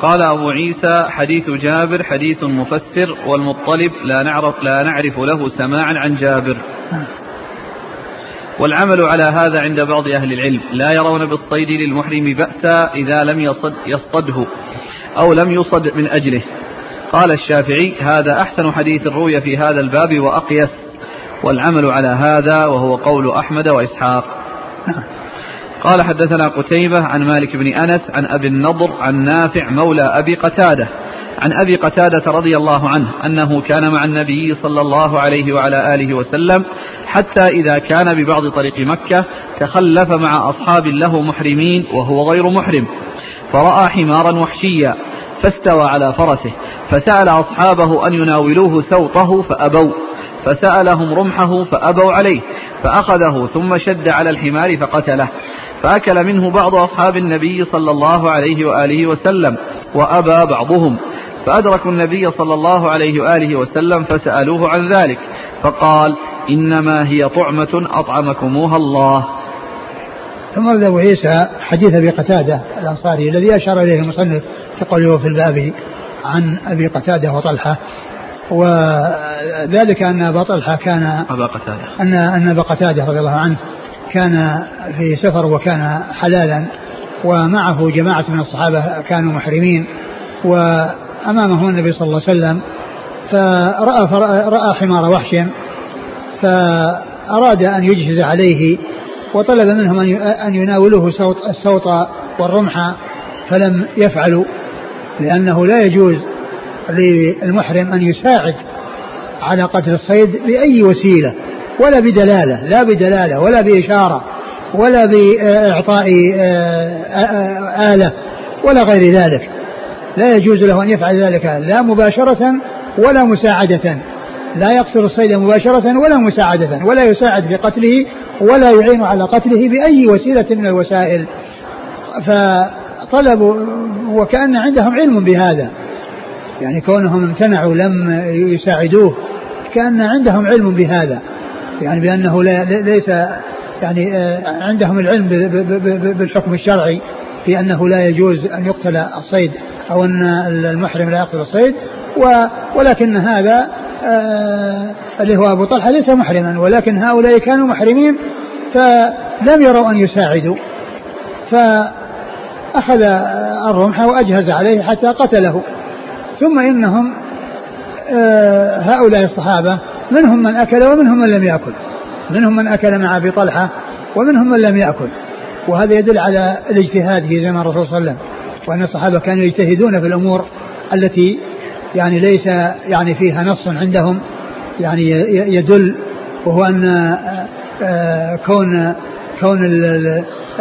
[SPEAKER 1] قال أبو عيسى حديث جابر حديث مفسر والمطلب لا نعرف لا نعرف له سماعا عن جابر. والعمل على هذا عند بعض أهل العلم. لا يرون بالصيد للمحرم بأسا إذا لم يصد يصطده أو لم يصد من أجله. قال الشافعي هذا أحسن حديث روي في هذا الباب وأقيس. والعمل على هذا وهو قول أحمد وإسحاق. قال حدثنا قتيبة عن مالك بن أنس عن أبي النضر عن نافع مولى أبي قتادة عن أبي قتادة رضي الله عنه أنه كان مع النبي صلى الله عليه وعلى آله وسلم حتى إذا كان ببعض طريق مكة تخلف مع أصحاب له محرمين وهو غير محرم فرأى حمارا وحشيا فاستوى على فرسه فسأل أصحابه أن يناولوه سوطه فأبوا فسألهم رمحه فأبوا عليه فأخذه ثم شد على الحمار فقتله فأكل منه بعض أصحاب النبي صلى الله عليه وآله وسلم وأبى بعضهم. فأدركوا النبي صلى الله عليه وآله وسلم فسألوه عن ذلك فقال إنما هي طعمة أطعمكموها الله.
[SPEAKER 2] ثم ورد أبو عيسى حديث أبي قتادة الأنصاري الذي أشار إليه المصنف في في الباب عن أبي قتادة وطلحة وذلك أن أبا طلحة كان
[SPEAKER 1] أبا قتادة.
[SPEAKER 2] أن أن أبا قتادة رضي الله عنه كان في سفر وكان حلالا ومعه جماعة من الصحابة كانوا محرمين وأمامه النبي صلى الله عليه وسلم فرأى, فرأى رأى حمار وحش فأراد أن يجهز عليه وطلب منهم أن يناولوه السوط والرمح فلم يفعلوا لأنه لا يجوز للمحرم أن يساعد على قتل الصيد بأي وسيلة. ولا بدلالة لا بدلالة ولا بإشارة ولا بإعطاء آه، آه، آلة ولا غير ذلك. لا يجوز له أن يفعل ذلك لا مباشرة ولا مساعدة. لا يقتل الصيد مباشرة ولا مساعدة ولا يساعد في قتله ولا يعين على قتله بأي وسيلة من الوسائل. فطلبوا وكأن عندهم علم بهذا. يعني كونهم امتنعوا لم يساعدوه كأن عندهم علم بهذا. يعني بأنه ليس يعني آه، عندهم العلم بالحكم الشرعي في أنه لا يجوز أن يقتل الصيد أو أن المحرم لا يقتل الصيد ولكن هذا آه، اللي هو أبو طلحة ليس محرما ولكن هؤلاء كانوا محرمين فلم يروا أن يساعدوا. فأخذ الرمح وأجهز عليه حتى قتله. ثم إنهم آه، هؤلاء الصحابة منهم من أكل ومنهم من لم يأكل. منهم من أكل مع أبي طلحة ومنهم من لم يأكل. وهذا يدل على الاجتهاد في زمن الرسول صلى الله عليه وسلم. وأن الصحابة كانوا يجتهدون في الأمور التي يعني ليس يعني فيها نص عندهم. يعني يدل وهو أن آه، آه، كون كون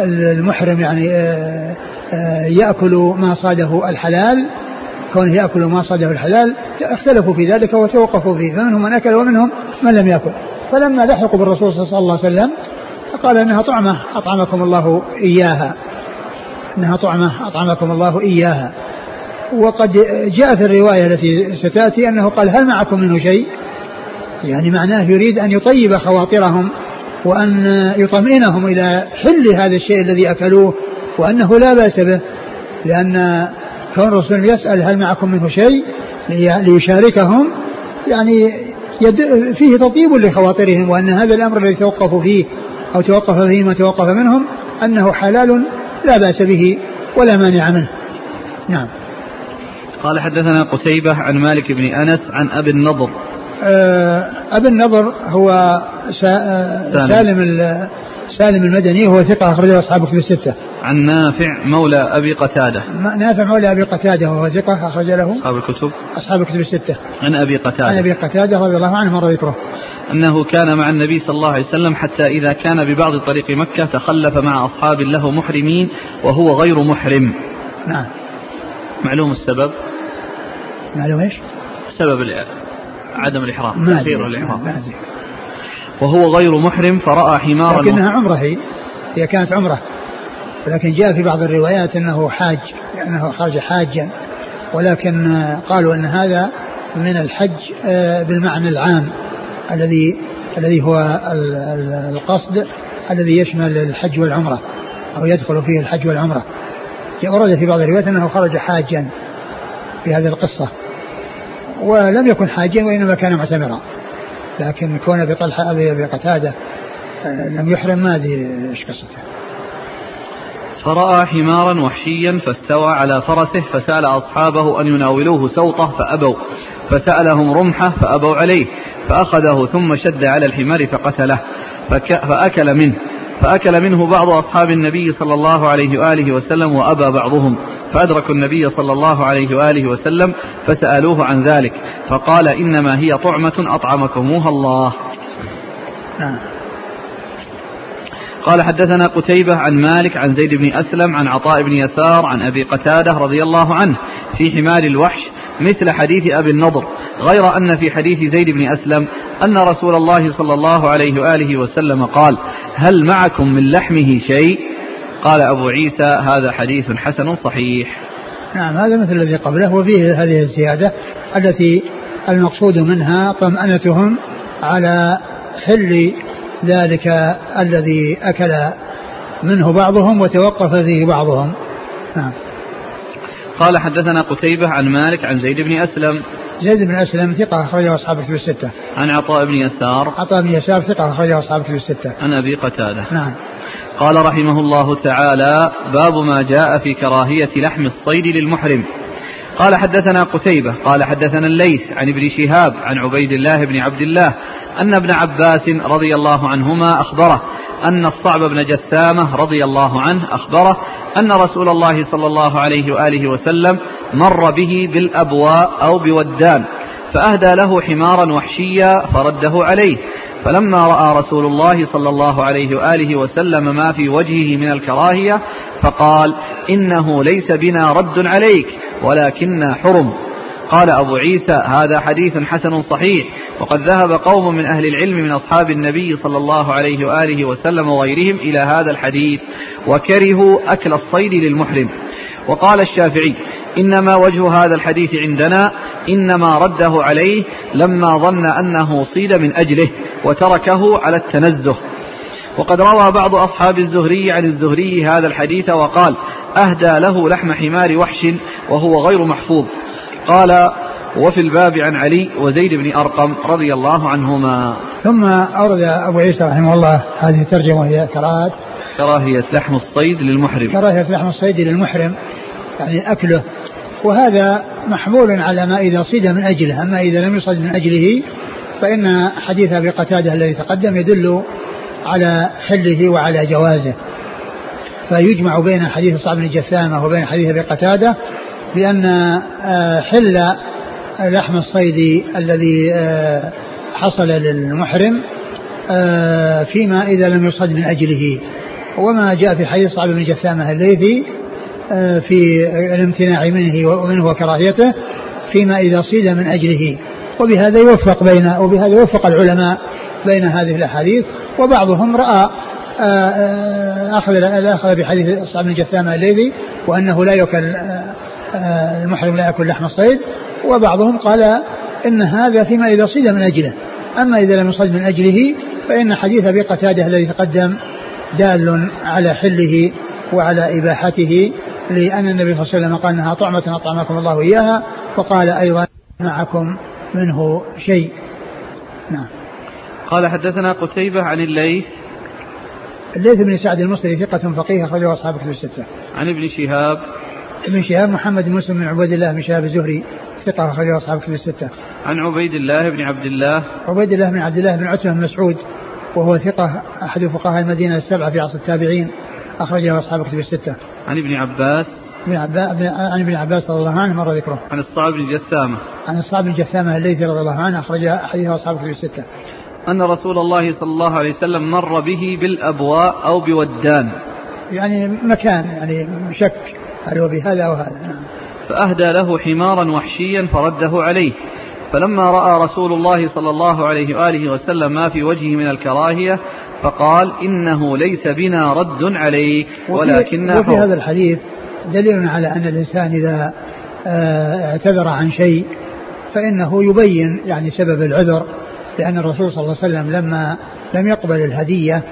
[SPEAKER 2] المحرم يعني آه، يأكل ما صاده الحلال كونه يأكل ما صاده الحلال اختلفوا في ذلك وتوقفوا فيه فمنهم من أكل ومنهم من لم يأكل. فلما لحقوا بالرسول صلى الله عليه وسلم فقال إنها طعمة أطعمكم الله إياها. إنها طعمة أطعمكم الله إياها. وقد جاء في الرواية التي ستأتي أنه قال هل معكم منه شيء؟ يعني معناه يريد أن يطيب خواطرهم وأن يطمئنهم إلى حل هذا الشيء الذي أكلوه وأنه لا بأس به لأن كون الرسول يسأل هل معكم منه شيء ليشاركهم يعني فيه تطيب لخواطرهم وأن هذا الأمر الذي توقفوا فيه أو توقف فيه ما توقف منهم أنه حلال لا بأس به ولا مانع منه. نعم.
[SPEAKER 1] قال حدثنا قتيبة عن مالك بن أنس عن أبي النضر
[SPEAKER 2] آه، أبي النضر هو آه، سالم سالم المدني هو ثقة أخرجه أصحاب كتب الستة.
[SPEAKER 1] عن نافع مولى أبي قتادة.
[SPEAKER 2] نافع مولى أبي قتادة وهو ثقة أخرج له
[SPEAKER 1] أصحاب الكتب.
[SPEAKER 2] أصحاب الكتب الستة.
[SPEAKER 1] عن أبي قتادة.
[SPEAKER 2] عن أبي قتادة رضي الله عنه مر ذكره.
[SPEAKER 1] أنه كان مع النبي صلى الله عليه وسلم حتى إذا كان ببعض طريق مكة تخلف مع أصحاب له محرمين وهو غير محرم.
[SPEAKER 2] نعم.
[SPEAKER 1] معلوم السبب؟
[SPEAKER 2] معلوم إيش؟
[SPEAKER 1] سبب عدم الإحرام
[SPEAKER 2] تأخير الإحرام
[SPEAKER 1] وهو غير محرم فرأى حمارا
[SPEAKER 2] لكنها عمرة هي. هي كانت عمرة. ولكن جاء في بعض الروايات أنه حاج أنه خرج حاجا. ولكن قالوا أن هذا من الحج آه، بالمعنى العام الذي الذي هو القصد الذي يشمل الحج والعمرة أو يدخل فيه الحج والعمرة. ورد في بعض الروايات أنه خرج حاجا في هذه القصة. ولم يكن حاجيا وإنما كان معتمرا. لكن كون أبي طلحة أبي قتادة آه، لم يحرم ما أدري إيش قصته.
[SPEAKER 1] فرأى حمارا وحشيا فاستوى على فرسه فسأل أصحابه أن يناولوه سوطة فأبوا فسألهم رمحة فأبوا عليه فأخذه ثم شد على الحمار فقتله فأكل منه فأكل منه بعض أصحاب النبي صلى الله عليه وآله وسلم وأبى بعضهم. فأدركوا النبي صلى الله عليه وآله وسلم فسألوه عن ذلك فقال إنما هي طعمة أطعمكموها الله. نعم قال حدثنا قتيبة عن مالك عن زيد بن أسلم عن عطاء بن يسار عن أبي قتادة رضي الله عنه في حمار الوحش مثل حديث أبي النضر غير أن في حديث زيد بن أسلم أن رسول الله صلى الله عليه وآله وسلم قال هل معكم من لحمه شيء؟ قال أبو عيسى هذا حديث حسن صحيح
[SPEAKER 2] نعم هذا مثل الذي قبله وفيه هذه الزيادة التي المقصود منها طمأنتهم على حل ذلك الذي أكل منه بعضهم وتوقف فيه بعضهم نعم
[SPEAKER 1] قال حدثنا قتيبة عن مالك عن زيد بن أسلم
[SPEAKER 2] زيد بن أسلم ثقة أخرجه أصحاب الكتب الستة.
[SPEAKER 1] عن عطاء بن يسار.
[SPEAKER 2] عطاء بن يسار ثقة أخرجه أصحاب الكتب الستة.
[SPEAKER 1] عن أبي قتادة.
[SPEAKER 2] نعم.
[SPEAKER 1] قال رحمه الله تعالى باب ما جاء في كراهية لحم الصيد للمحرم. قال حدثنا قتيبة قال حدثنا الليث عن ابن شهاب عن عبيد الله بن عبد الله أن ابن عباس رضي الله عنهما أخبره أن الصعب بن جثامة رضي الله عنه أخبره أن رسول الله صلى الله عليه وآله وسلم مر به بالأبواء أو بودان فأهدى له حمارا وحشيا فرده عليه. فلما رأى رسول الله صلى الله عليه وآله وسلم ما في وجهه من الكراهية فقال إنه ليس بنا رد عليك ولكننا حرم. قال أبو عيسى هذا حديث حسن صحيح وقد ذهب قوم من أهل العلم من أصحاب النبي صلى الله عليه وآله وسلم وغيرهم إلى هذا الحديث وكرهوا أكل الصيد للمحرم. وقال الشافعي إنما وجه هذا الحديث عندنا إنما رده عليه لما ظن أنه صيد من أجله. وتركه على التنزه. وقد روى بعض أصحاب الزهري عن الزهري هذا الحديث وقال أهدى له لحم حمار وحش وهو غير محفوظ. قال وفي الباب عن علي وزيد بن أرقم رضي الله عنهما.
[SPEAKER 2] ثم أورد أبو عيسى رحمه الله هذه الترجمة وهي كراهة
[SPEAKER 1] كراهية لحم الصيد للمحرم.
[SPEAKER 2] كراهية لحم الصيد للمحرم يعني أكله. وهذا محمول على ما إذا صيد من أجله أما إذا لم يصد من أجله فإن حديث أبي قتادة الذي تقدم يدل على حله وعلى جوازه. فيجمع بين حديث صعب بن جثامة وبين حديث أبي قتادة بأن آه، حل لحم الصيد الذي آه، حصل للمحرم آه، فيما إذا لم يصد من أجله. وما جاء في حديث صعب بن جثامة الليثي في الامتناع منه ومنه وكراهيته فيما إذا صيد من أجله. وبهذا يوفق بين وبهذا يوفق العلماء بين هذه الأحاديث وبعضهم رأى آه، آه، أخذ الأخذ بحديث صعب بن جثامة الليثي وأنه لا يؤكل آه، المحرم لا يأكل لحم الصيد وبعضهم قال إن هذا فيما إذا صيد من أجله. أما إذا لم يصد من أجله فإن حديث أبي قتادة الذي تقدم دال على حله وعلى إباحته لأن النبي صلى الله عليه وسلم قال أنها طعمة أطعمكم الله إياها وقال أيضا معكم منه شيء نعم
[SPEAKER 1] قال حدثنا قتيبة عن الليث
[SPEAKER 2] الليث بن سعد المصري ثقة فقيه أخرجه أصحاب كتب الستة.
[SPEAKER 1] عن ابن شهاب
[SPEAKER 2] ابن شهاب محمد بن مسلم بن عبيد الله بن شهاب الزهري ثقة أخرجه أصحاب كتب الستة.
[SPEAKER 1] عن عبيد الله بن عبد الله
[SPEAKER 2] عبيد الله بن عبد الله بن عتبة بن مسعود وهو ثقة أحد فقهاء المدينة السبعة في عصر التابعين أخرجه أصحاب كتب الستة.
[SPEAKER 1] عن ابن عباس
[SPEAKER 2] ابن عن ابن عباس رضي الله عنه مر ذكره.
[SPEAKER 1] عن الصعب بن جثامة.
[SPEAKER 2] عن الصعب بن جثامة الليثي رضي الله عنه أخرج حديث أصحاب كتب الستة.
[SPEAKER 1] أن رسول الله صلى الله عليه وسلم مر به بالأبواء أو بودان
[SPEAKER 2] يعني مكان يعني شك هل هو بهذا أو هذا نعم.
[SPEAKER 1] فأهدى له حمارا وحشيا فرده عليه فلما رأى رسول الله صلى الله عليه وآله وسلم ما في وجهه من الكراهية فقال إنه ليس بنا رد عليك ولكن
[SPEAKER 2] وفي هذا الحديث دليل على أن الإنسان إذا آه، اعتذر عن شيء فإنه يبين يعني سبب العذر لأن الرسول صلى الله عليه وسلم لما لم يقبل الهدية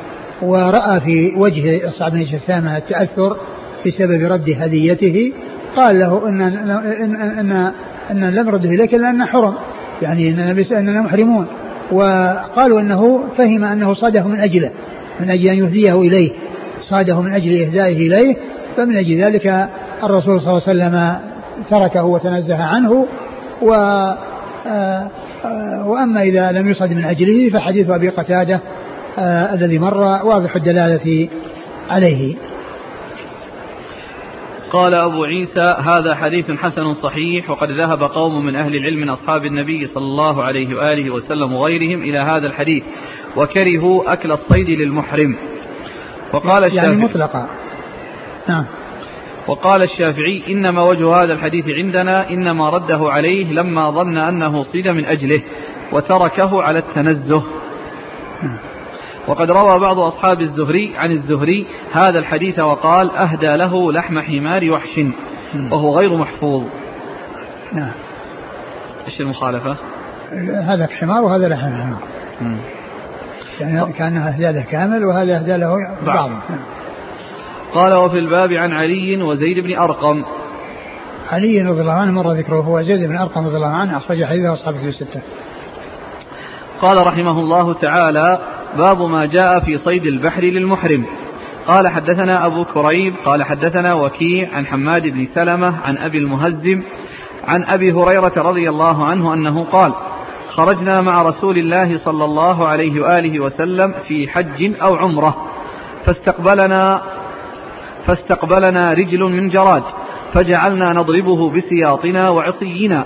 [SPEAKER 2] ورأى في وجه صعب بن جثامة التأثر بسبب رد هديته قال له إن إن إن, إن لم رده إليك لأن حرم يعني إننا, إننا محرمون. وقالوا أنه فهم أنه صاده من أجله من أجل أن يهديه إليه صاده من أجل إهدائه إليه فمن أجل ذلك الرسول صلى الله عليه وسلم تركه وتنزه عنه و آه، وأما إذا لم يصد من أجله فحديث أبي قتادة آه الذي مر واضح الدلالة عليه.
[SPEAKER 1] قال أبو عيسى هذا حديث حسن صحيح وقد ذهب قوم من أهل العلم من أصحاب النبي صلى الله عليه وآله وسلم وغيرهم إلى هذا الحديث وكرهوا أكل الصيد للمحرم. وقال
[SPEAKER 2] الشافعي يعني مطلقا. نعم.
[SPEAKER 1] وقال الشافعي إنما وجه هذا الحديث عندنا إنما رده عليه لما ظن أنه صيد من أجله وتركه على التنزه. وقد روى بعض أصحاب الزهري عن الزهري هذا الحديث وقال أهدى له لحم حمار وحش وهو غير محفوظ.
[SPEAKER 2] نعم.
[SPEAKER 1] إيش المخالفة؟
[SPEAKER 2] هذا حمار وهذا لحم حمار. يعني كان له كامل وهذا أهدى له بعض. نعم.
[SPEAKER 1] قال وفي الباب عن علي وزيد بن أرقم.
[SPEAKER 2] علي رضي الله عنه مر ذكره هو زيد بن أرقم رضي الله عنه أخرج حديثه أصحابه في الستة.
[SPEAKER 1] قال رحمه الله تعالى باب ما جاء في صيد البحر للمحرم. قال حدثنا أبو كريب قال حدثنا وكيع عن حماد بن سلمة عن أبي المهزم عن أبي هريرة رضي الله عنه أنه قال خرجنا مع رسول الله صلى الله عليه وآله وسلم في حج أو عمرة فاستقبلنا فاستقبلنا رجل من جراد فجعلنا نضربه بسياطنا وعصينا.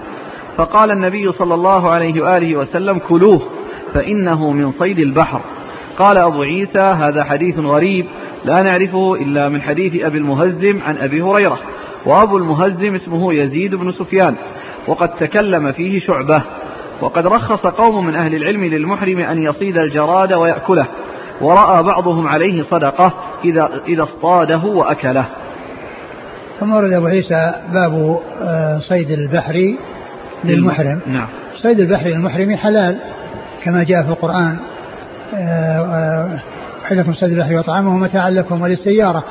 [SPEAKER 1] فقال النبي صلى الله عليه وآله وسلم كلوه فإنه من صيد البحر. قال أبو عيسى هذا حديث غريب لا نعرفه إلا من حديث أبي المهزم عن أبي هريرة. وأبو المهزم اسمه يزيد بن سفيان وقد تكلم فيه شعبة. وقد رخص قوم من أهل العلم للمحرم أن يصيد الجراد ويأكله. ورأى بعضهم عليه صدقة إذا إذا اصطاده وأكله.
[SPEAKER 2] ثم ورد أبو عيسى باب آه، صيد البحر للمحرم.
[SPEAKER 1] نعم.
[SPEAKER 2] صيد البحر للمحرم حلال كما جاء في القرآن آه، حلكم صيد البحر وطعامه متاعا لكم وللسيارة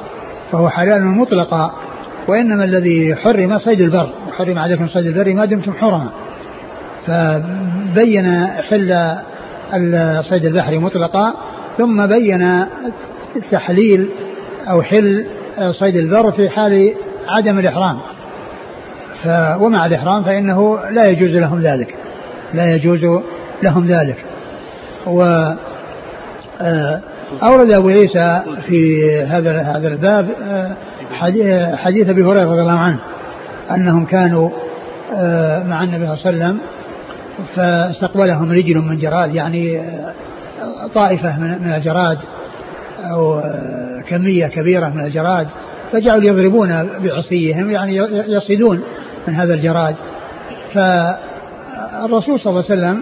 [SPEAKER 2] فهو حلال مطلقا وإنما الذي حرم صيد البر وحرم عليكم صيد البر ما دمتم حرما فبين حل صيد البحر مطلقا ثم بين تحليل أو حل صيد البر في حال عدم الإحرام. ف ومع الإحرام فإنه لا يجوز لهم ذلك. لا يجوز لهم ذلك. و آه، أورد أبو عيسى في هذا هذا الباب آه، حديث أبي هريرة رضي الله عنه أنهم كانوا آه، مع النبي صلى الله عليه وسلم فاستقبلهم رجل من جراد يعني طائفة من الجراد أو كمية كبيرة من الجراد فجعلوا يضربون بعصيهم يعني يصيدون من هذا الجراد. فالرسول صلى الله عليه وسلم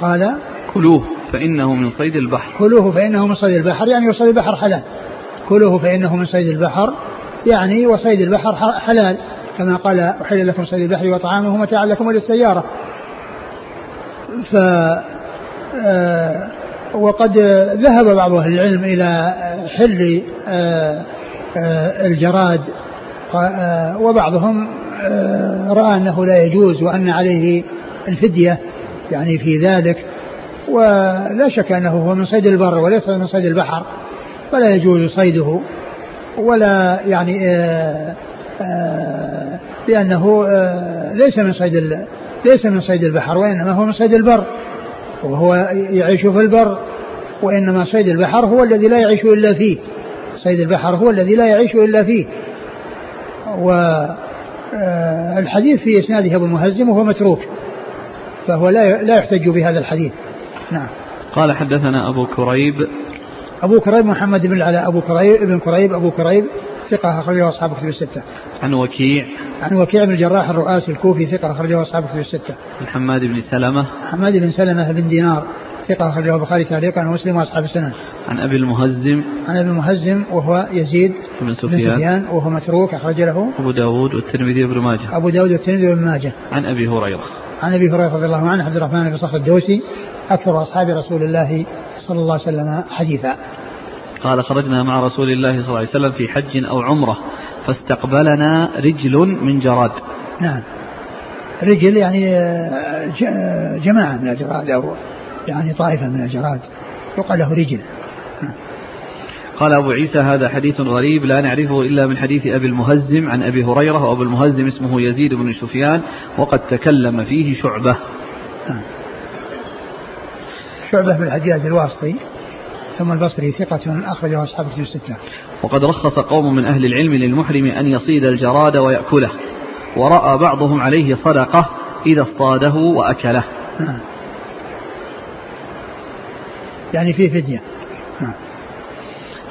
[SPEAKER 2] قال
[SPEAKER 1] كلوه فإنه من صيد البحر.
[SPEAKER 2] كلوه فإنه من صيد البحر يعني وصيد البحر حلال. كلوه فإنه من صيد البحر يعني وصيد البحر حلال. كما قال أحل لكم صيد البحر وطعامه متاعا لكم وللسيارة. ف آه وقد ذهب بعض أهل العلم إلى حل آه آه الجراد آه، وبعضهم رأى أنه لا يجوز وأن عليه الفدية يعني في ذلك ولا شك أنه هو من صيد البر وليس من صيد البحر فلا يجوز صيده ولا يعني لأنه ليس من صيد ليس من صيد البحر وإنما هو من صيد البر. وهو يعيش في البر وإنما صيد البحر هو الذي لا يعيش إلا فيه. صيد البحر هو الذي لا يعيش إلا فيه. والحديث في إسناده أبو المهزم وهو متروك فهو لا لا يحتج بهذا الحديث. نعم.
[SPEAKER 1] قال حدثنا أبو كريب.
[SPEAKER 2] أبو كريب محمد بن العلاء أبو كريب ابن كريب أبو كريب ثقة أخرجه أصحاب كتب الستة.
[SPEAKER 1] عن وكيع.
[SPEAKER 2] عن وكيع بن الجراح الرؤاسي الكوفي ثقة أخرجه أصحاب كتب الستة.
[SPEAKER 1] عن حماد بن سلمة.
[SPEAKER 2] حماد بن سلمة بن دينار ثقة أخرجه البخاري تعليقا ومسلم وأصحاب السنن.
[SPEAKER 1] عن أبي المهزم.
[SPEAKER 2] عن أبي المهزم وهو يزيد
[SPEAKER 1] بن سفيان, بن سفيان.
[SPEAKER 2] وهو متروك أخرج له
[SPEAKER 1] أبو داود والترمذي وابن ماجه.
[SPEAKER 2] أبو داود والترمذي وابن ماجه.
[SPEAKER 1] عن أبي هريرة.
[SPEAKER 2] عن أبي هريرة رضي الله عنه عبد الرحمن بن صخر الدوسي أكثر أصحاب رسول الله صلى الله عليه وسلم حديثا.
[SPEAKER 1] قال خرجنا مع رسول الله صلى الله عليه وسلم في حج أو عمرة فاستقبلنا رجل من جراد.
[SPEAKER 2] نعم. رجل يعني جماعة من الجراد أو يعني طائفة من الجراد يقال له رجل.
[SPEAKER 1] قال أبو عيسى هذا حديث غريب لا نعرفه إلا من حديث أبي المهزم عن أبي هريرة وأبو المهزم اسمه يزيد بن سفيان وقد تكلم فيه شعبة.
[SPEAKER 2] شعبة بن الحجاج الواسطي ثم البصري ثقة أخرجه أصحاب كتب الستة.
[SPEAKER 1] وقد رخص قوم من أهل العلم للمحرم أن يصيد الجراد ويأكله ورأى بعضهم عليه صدقة إذا اصطاده وأكله. نعم.
[SPEAKER 2] يعني فيه فدية. نعم.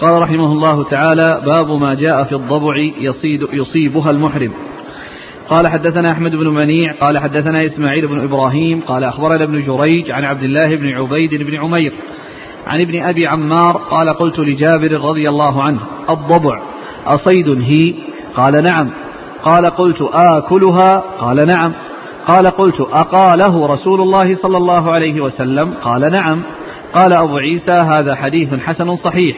[SPEAKER 1] قال رحمه الله تعالى باب ما جاء في الضبع يصيد يصيبها المحرم قال حدثنا أحمد بن منيع قال حدثنا إسماعيل بن إبراهيم قال أخبرنا ابن جريج عن عبد الله بن عبيد بن عمير عن ابن أبي عمار قال قلت لجابر رضي الله عنه الضبع أصيد هي؟ قال نعم. قال قلت آكلها؟ قال نعم. قال قلت أقاله رسول الله صلى الله عليه وسلم؟ قال نعم. قال أبو عيسى هذا حديث حسن صحيح.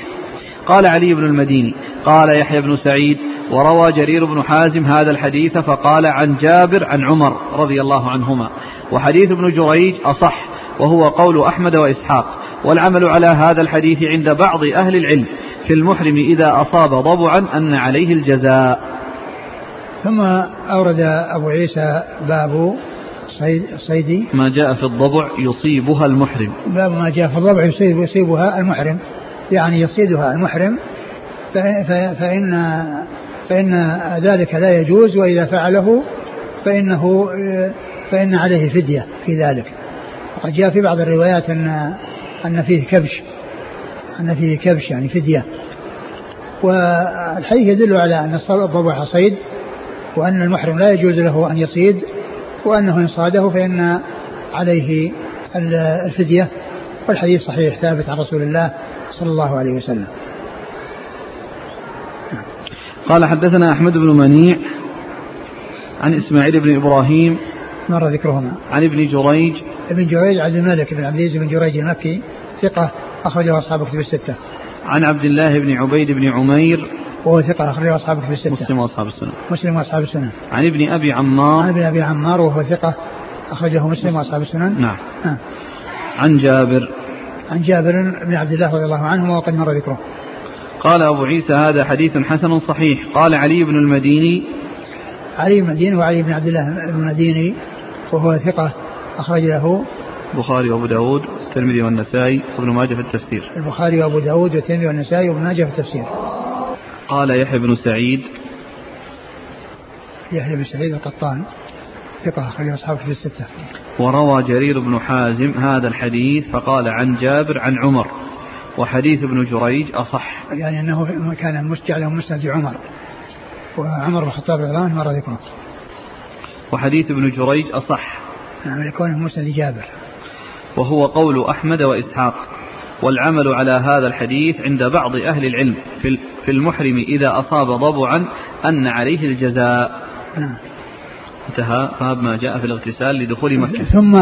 [SPEAKER 1] قال علي بن المديني قال يحيى بن سعيد وروى جرير بن حازم هذا الحديث فقال عن جابر عن عمر رضي الله عنهما. وحديث ابن جريج أصح وهو قول أحمد وإسحاق. والعمل على هذا الحديث عند بعض أهل العلم في المحرم إذا أصاب ضبعا أن عليه الجزاء.
[SPEAKER 2] ثم أورد أبو عيسى باب صيد صيد.
[SPEAKER 1] ما جاء في الضبع يصيبها المحرم.
[SPEAKER 2] باب ما جاء في الضبع يصيب يصيبها المحرم. يعني يصيدها المحرم فإن فإن ذلك لا يجوز وإذا فعله فإنه فإن عليه فدية في ذلك. وقد جاء في بعض الروايات أن أن فيه كبش أن فيه كبش يعني فدية. والحديث يدل على أن الضبع صيد وأن المحرم لا يجوز له أن يصيد وأنه إن صاده فإن عليه الفدية. والحديث صحيح ثابت عن رسول الله صلى الله عليه وسلم.
[SPEAKER 1] قال حدثنا أحمد بن منيع عن إسماعيل بن إبراهيم
[SPEAKER 2] مر ذكرهما.
[SPEAKER 1] عن ابن جريج
[SPEAKER 2] ابن جريج عبد الملك بن عبد العزيز بن جريج المكي ثقة أخرجه أصحاب كتب الستة.
[SPEAKER 1] عن عبد الله بن عبيد بن عمير.
[SPEAKER 2] وهو ثقة أخرجه أصحاب كتب الستة.
[SPEAKER 1] مسلم وأصحاب السنة.
[SPEAKER 2] مسلم وأصحاب السنة.
[SPEAKER 1] عن ابن أبي عمار.
[SPEAKER 2] عن ابن أبي عمار وهو ثقة أخرجه مسلم وأصحاب السنن
[SPEAKER 1] نعم. آه. عن جابر.
[SPEAKER 2] عن جابر بن عبد الله رضي الله عنهما وقد مر ذكره.
[SPEAKER 1] قال أبو عيسى هذا حديث حسن صحيح. قال علي بن المديني.
[SPEAKER 2] علي بن المديني وعلي بن عبد الله المديني وهو ثقة أخرج له
[SPEAKER 1] البخاري وأبو داود والترمذي والنسائي وابن ماجه في التفسير.
[SPEAKER 2] البخاري وأبو داود والترمذي والنسائي وابن ماجه في التفسير.
[SPEAKER 1] قال يحيى بن سعيد.
[SPEAKER 2] يحيى بن سعيد القطان ثقة أخرج أصحابه في الستة.
[SPEAKER 1] وروى جرير بن حازم هذا الحديث فقال عن جابر عن عمر. وحديث ابن جريج أصح.
[SPEAKER 2] يعني أنه كان جعله مسند عمر. وعمر بن الخطاب رضي الله عنه ذكره.
[SPEAKER 1] وحديث ابن جريج أصح.
[SPEAKER 2] نعم لكونه مسند جابر
[SPEAKER 1] وهو قول أحمد وإسحاق. والعمل على هذا الحديث عند بعض أهل العلم في المحرم إذا أصاب ضبعا أن عليه الجزاء.
[SPEAKER 2] نعم.
[SPEAKER 1] انتهى باب ما جاء في الاغتسال لدخول مكة.
[SPEAKER 2] ثم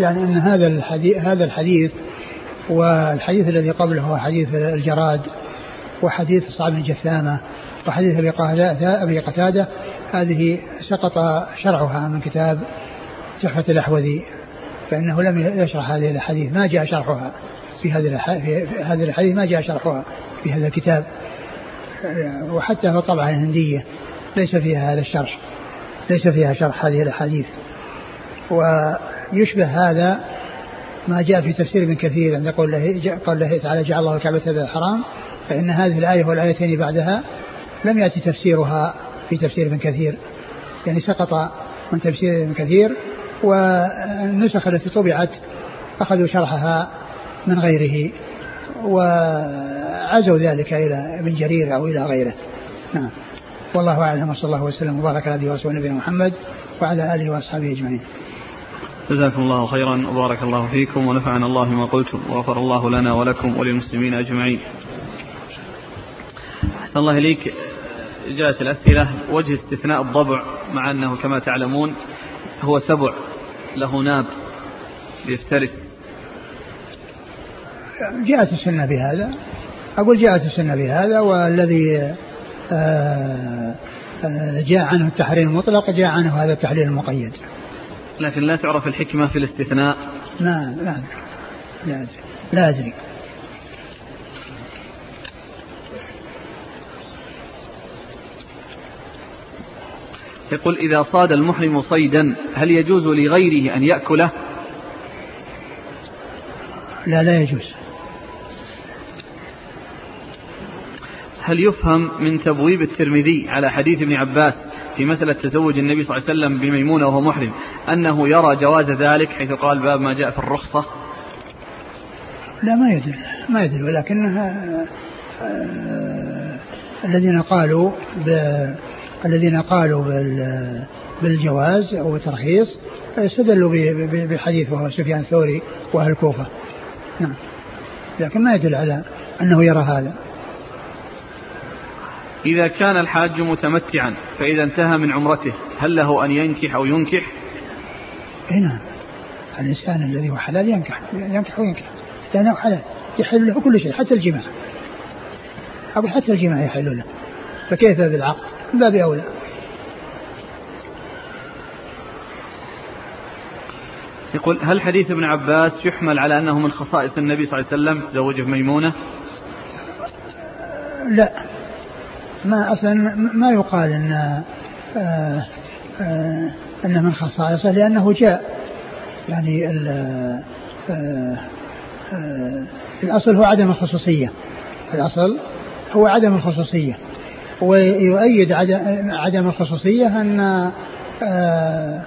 [SPEAKER 2] يعني أن هذا الحديث هذا الحديث والحديث الذي قبله هو حديث الجراد وحديث صعب بن جثامة وحديث أبي قتادة. هذه سقط شرعها من كتاب تحفة الأحوذي فإنه لم يشرح هذه الأحاديث ما جاء شرحها في هذه هذه الحديث ما جاء شرحها في هذا الكتاب. وحتى في الطبعة الهندية ليس فيها هذا الشرح ليس فيها شرح هذه الأحاديث. ويشبه هذا ما جاء في تفسير ابن كثير عند قول الله قول الله تعالى جعل الله الكعبة هذا الحرام. فإن هذه الآية والآيتين بعدها لم يأتي تفسيرها في تفسير ابن كثير. يعني سقط من تفسير ابن كثير والنسخ التي طبعت أخذوا شرحها من غيره وعزوا ذلك إلى ابن جرير أو إلى غيره. نعم. والله أعلم وصلى الله وسلم وبارك على ورسوله نبينا محمد وعلى آله وأصحابه أجمعين.
[SPEAKER 1] جزاكم الله خيرا وبارك الله فيكم ونفعنا الله بما قلتم وغفر الله لنا ولكم وللمسلمين أجمعين. أحسن الله إليك. جاءت الأسئلة وجه استثناء الضبع مع أنه كما تعلمون هو سبع له ناب يفترس.
[SPEAKER 2] جاءت السنة بهذا. أقول جاءت السنة بهذا والذي آه، آه، جاء عنه التحريم المطلق جاء عنه هذا التحليل المقيد.
[SPEAKER 1] لكن لا تعرف الحكمة في الاستثناء.
[SPEAKER 2] لا أدري لا أدري لا أدري.
[SPEAKER 1] يقول إذا صاد المحرم صيدا هل يجوز لغيره أن يأكله؟
[SPEAKER 2] لا لا يجوز.
[SPEAKER 1] هل يفهم من تبويب الترمذي على حديث ابن عباس في مسألة تزوج النبي صلى الله عليه وسلم بميمونة وهو محرم أنه يرى جواز ذلك حيث قال باب ما جاء في الرخصة؟
[SPEAKER 2] لا ما يدل ما يدل ولكنها آه الذين قالوا الذين قالوا بالجواز أو الترخيص استدلوا بحديث وهو سفيان الثوري وأهل الكوفة. نعم. لكن ما يدل على أنه يرى هذا.
[SPEAKER 1] إذا كان الحاج متمتعا فإذا انتهى من عمرته هل له أن ينكح أو ينكح؟
[SPEAKER 2] اي نعم. الإنسان الذي هو حلال ينكح ينكح وينكح. لأنه حلال يحل له كل شيء حتى الجماع. أو حتى الجماع يحل له. فكيف بالعقد من باب أولى.
[SPEAKER 1] يقول هل حديث ابن عباس يحمل على أنه من خصائص النبي صلى الله عليه وسلم؟ تزوجه ميمونة.
[SPEAKER 2] لا. ما أصلا ما يقال أن آه آه أنه من خصائصه لأنه جاء يعني آه آه الأصل هو عدم الخصوصية. الأصل هو عدم الخصوصية. ويؤيد عدم الخصوصية أن آه،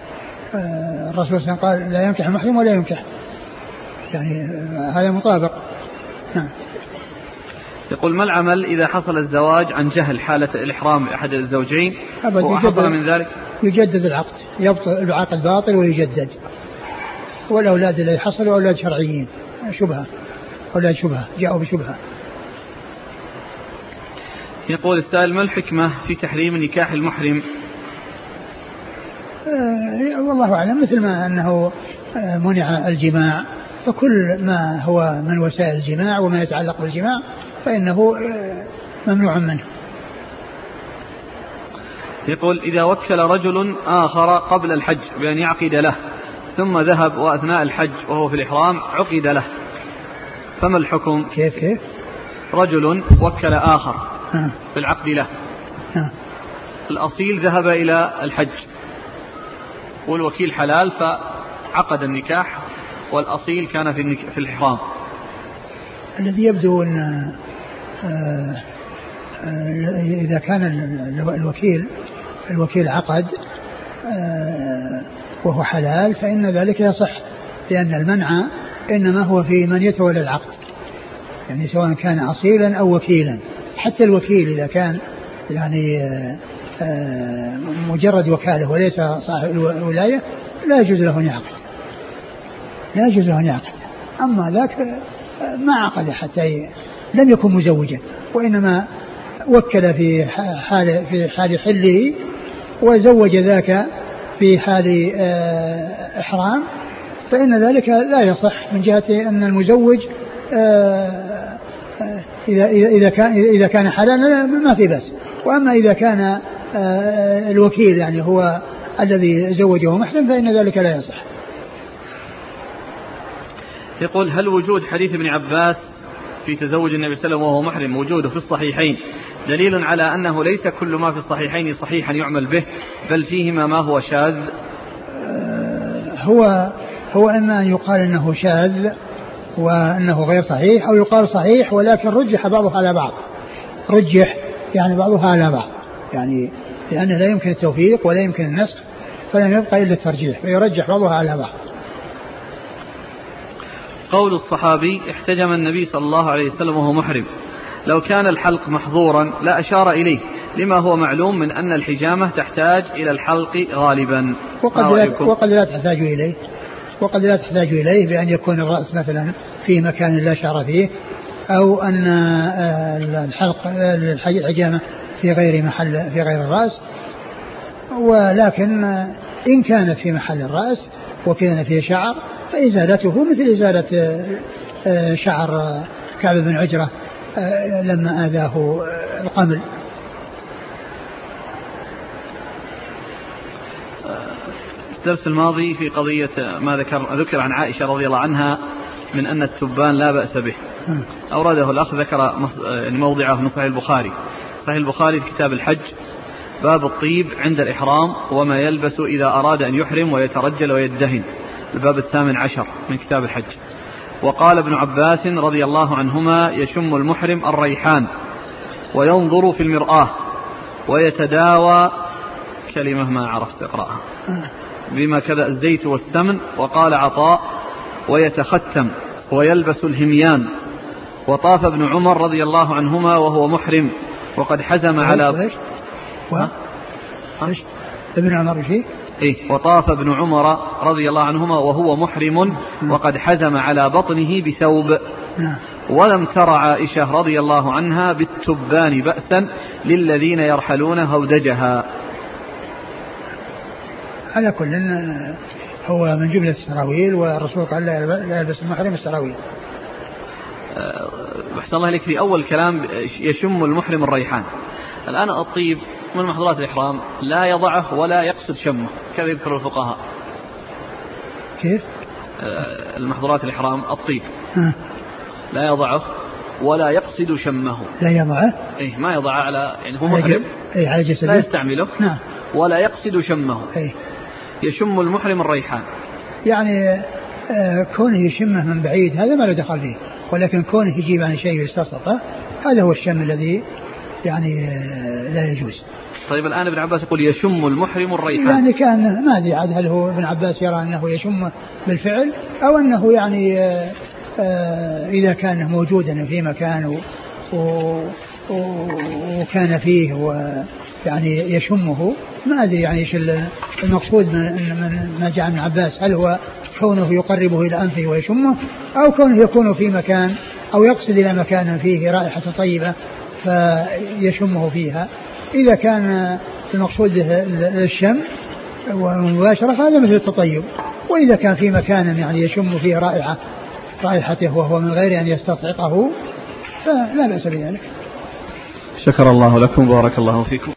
[SPEAKER 2] آه، الرسول صلى الله عليه وسلم قال لا ينكح المحرم ولا ينكح. يعني آه، هذا مطابق. نعم.
[SPEAKER 1] يقول ما العمل إذا حصل الزواج عن جهل حالة الإحرام لأحد الزوجين؟ وحصل من ذلك؟
[SPEAKER 2] يجدد العقد يبطل العقد باطل ويجدد. والأولاد الذي حصلوا أولاد شرعيين شبهة أولاد شبهة جاءوا بشبهة.
[SPEAKER 1] يقول السائل ما الحكمة في تحريم نكاح المحرم؟
[SPEAKER 2] آه والله أعلم مثل ما أنه آه منع الجماع فكل ما هو من وسائل الجماع وما يتعلق بالجماع فإنه آه ممنوع منه.
[SPEAKER 1] يقول إذا وكل رجل آخر قبل الحج بأن يعقد له ثم ذهب وأثناء الحج وهو في الإحرام عقد له فما الحكم؟
[SPEAKER 2] كيف كيف؟
[SPEAKER 1] رجل وكل آخر. في العقد له. الأصيل ذهب إلى الحج. والوكيل حلال فعقد النكاح والأصيل كان في في الإحرام
[SPEAKER 2] الذي يبدو أن آه، آه، إذا كان الوكيل الوكيل عقد آه، وهو حلال فإن ذلك يصح لأن المنع إنما هو في من يتولى العقد. يعني سواء كان أصيلا أو وكيلا. حتى الوكيل إذا كان يعني مجرد وكالة وليس صاحب الولاية لا يجوز له أن يعقد. لا يجوز له أن يعقد. أما ذاك ما عقد حتى لم يكن مزوجا وإنما وكل في حال في حال حله وزوج ذاك في حال آه، إحرام. فإن ذلك لا يصح من جهة أن المزوج آه، آه، إذا إذا كان إذا كان حلالا ما في بأس. وأما إذا كان الوكيل يعني هو الذي زوجه محرم فإن ذلك لا يصح.
[SPEAKER 1] يقول هل وجود حديث ابن عباس في تزوج النبي صلى الله عليه وسلم وهو محرم وجوده في الصحيحين دليل على أنه ليس كل ما في الصحيحين صحيحا يعمل به بل فيهما ما هو شاذ؟
[SPEAKER 2] آه، هو هو إما أن يقال أنه شاذ وأنه غير صحيح أو يقال صحيح ولكن رجح بعضها على بعض. رجح يعني بعضها على بعض. يعني لأنه لا يمكن التوفيق ولا يمكن النسخ فلم يبقى إلا الترجيح فيرجح بعضها على بعض.
[SPEAKER 1] قول الصحابي احتجم النبي صلى الله عليه وسلم وهو محرم. لو كان الحلق محظورا لا أشار إليه لما هو معلوم من أن الحجامة تحتاج إلى الحلق غالبا.
[SPEAKER 2] وقد لا, وقد لا تحتاج إليه. وقد لا تحتاج إليه بأن يكون الرأس مثلا في مكان لا شعر فيه أو أن آه، الحلق الحجامة في غير محل في غير الرأس. ولكن إن كانت في محل الرأس وكان فيه شعر فإزالته مثل إزالة آه، شعر كعب بن عجرة آه، لما آذاه القمل.
[SPEAKER 1] الدرس الماضي في قضية ما ذكر ذكر عن عائشة رضي الله عنها من أن التبان لا بأس به. أورده الأخ ذكر يعني موضعه من صحيح البخاري. صحيح البخاري في كتاب الحج باب الطيب عند الإحرام وما يلبس إذا أراد أن يحرم ويترجل ويدهن. الباب الثامن عشر من كتاب الحج. وقال ابن عباس رضي الله عنهما يشم المحرم الريحان وينظر في المرآة ويتداوى. كلمة ما عرفت اقرأها. بما كذا الزيت والسمن وقال عطاء ويتختم ويلبس الهميان وطاف ابن عمر رضي الله عنهما وهو محرم وقد حزم على
[SPEAKER 2] إيش؟ إيش؟ ابن عمر إيش؟
[SPEAKER 1] إيه وطاف ابن عمر رضي الله عنهما وهو محرم وقد حزم على بطنه بثوب نعم. ولم تر عائشة رضي الله عنها بالتبان بأسا للذين يرحلون هودجها
[SPEAKER 2] على كل هو من جملة السراويل والرسول قال لا يلبس المحرم السراويل
[SPEAKER 1] أه، أحسن الله إليك. في أول كلام يشم المحرم الريحان. الآن الطيب من محظورات الإحرام لا يضعه ولا يقصد شمه. كذا يذكر الفقهاء؟
[SPEAKER 2] كيف؟
[SPEAKER 1] أه، المحظورات الإحرام الطيب. لا يضعه ولا يقصد شمه.
[SPEAKER 2] لا يضعه؟
[SPEAKER 1] اي ما يضعه على يعني هو محرم.
[SPEAKER 2] اي على جسده.
[SPEAKER 1] لا يستعمله. نعم. ولا يقصد شمه.
[SPEAKER 2] اي
[SPEAKER 1] يشم المحرم الريحان.
[SPEAKER 2] يعني آه كونه يشمه من بعيد هذا ما له دخل فيه. ولكن كونه يجيب عن شيء ويستسلطه هذا هو الشم الذي يعني آه لا يجوز.
[SPEAKER 1] طيب الآن ابن عباس يقول يشم المحرم الريحان.
[SPEAKER 2] يعني كان ما أدري عاد هل هو ابن عباس يرى أنه يشم بالفعل أو أنه يعني آه إذا كان موجودا في مكان وكان فيه ويعني يشمه. ما أدري يعني إيش المقصود من ما جاء ابن عباس. هل هو كونه يقربه إلى أنفه ويشمه أو كونه يكون في مكان أو يقصد إلى مكان فيه رائحة طيبة فيشمه فيها. إذا كان المقصود الشم ومباشرة فهذا مثل التطيب. وإذا كان في مكان يعني يشم فيه رائحة رائحته وهو من غير أن يستصعقه فلا بأس بذلك.
[SPEAKER 1] شكر الله لكم بارك الله فيكم.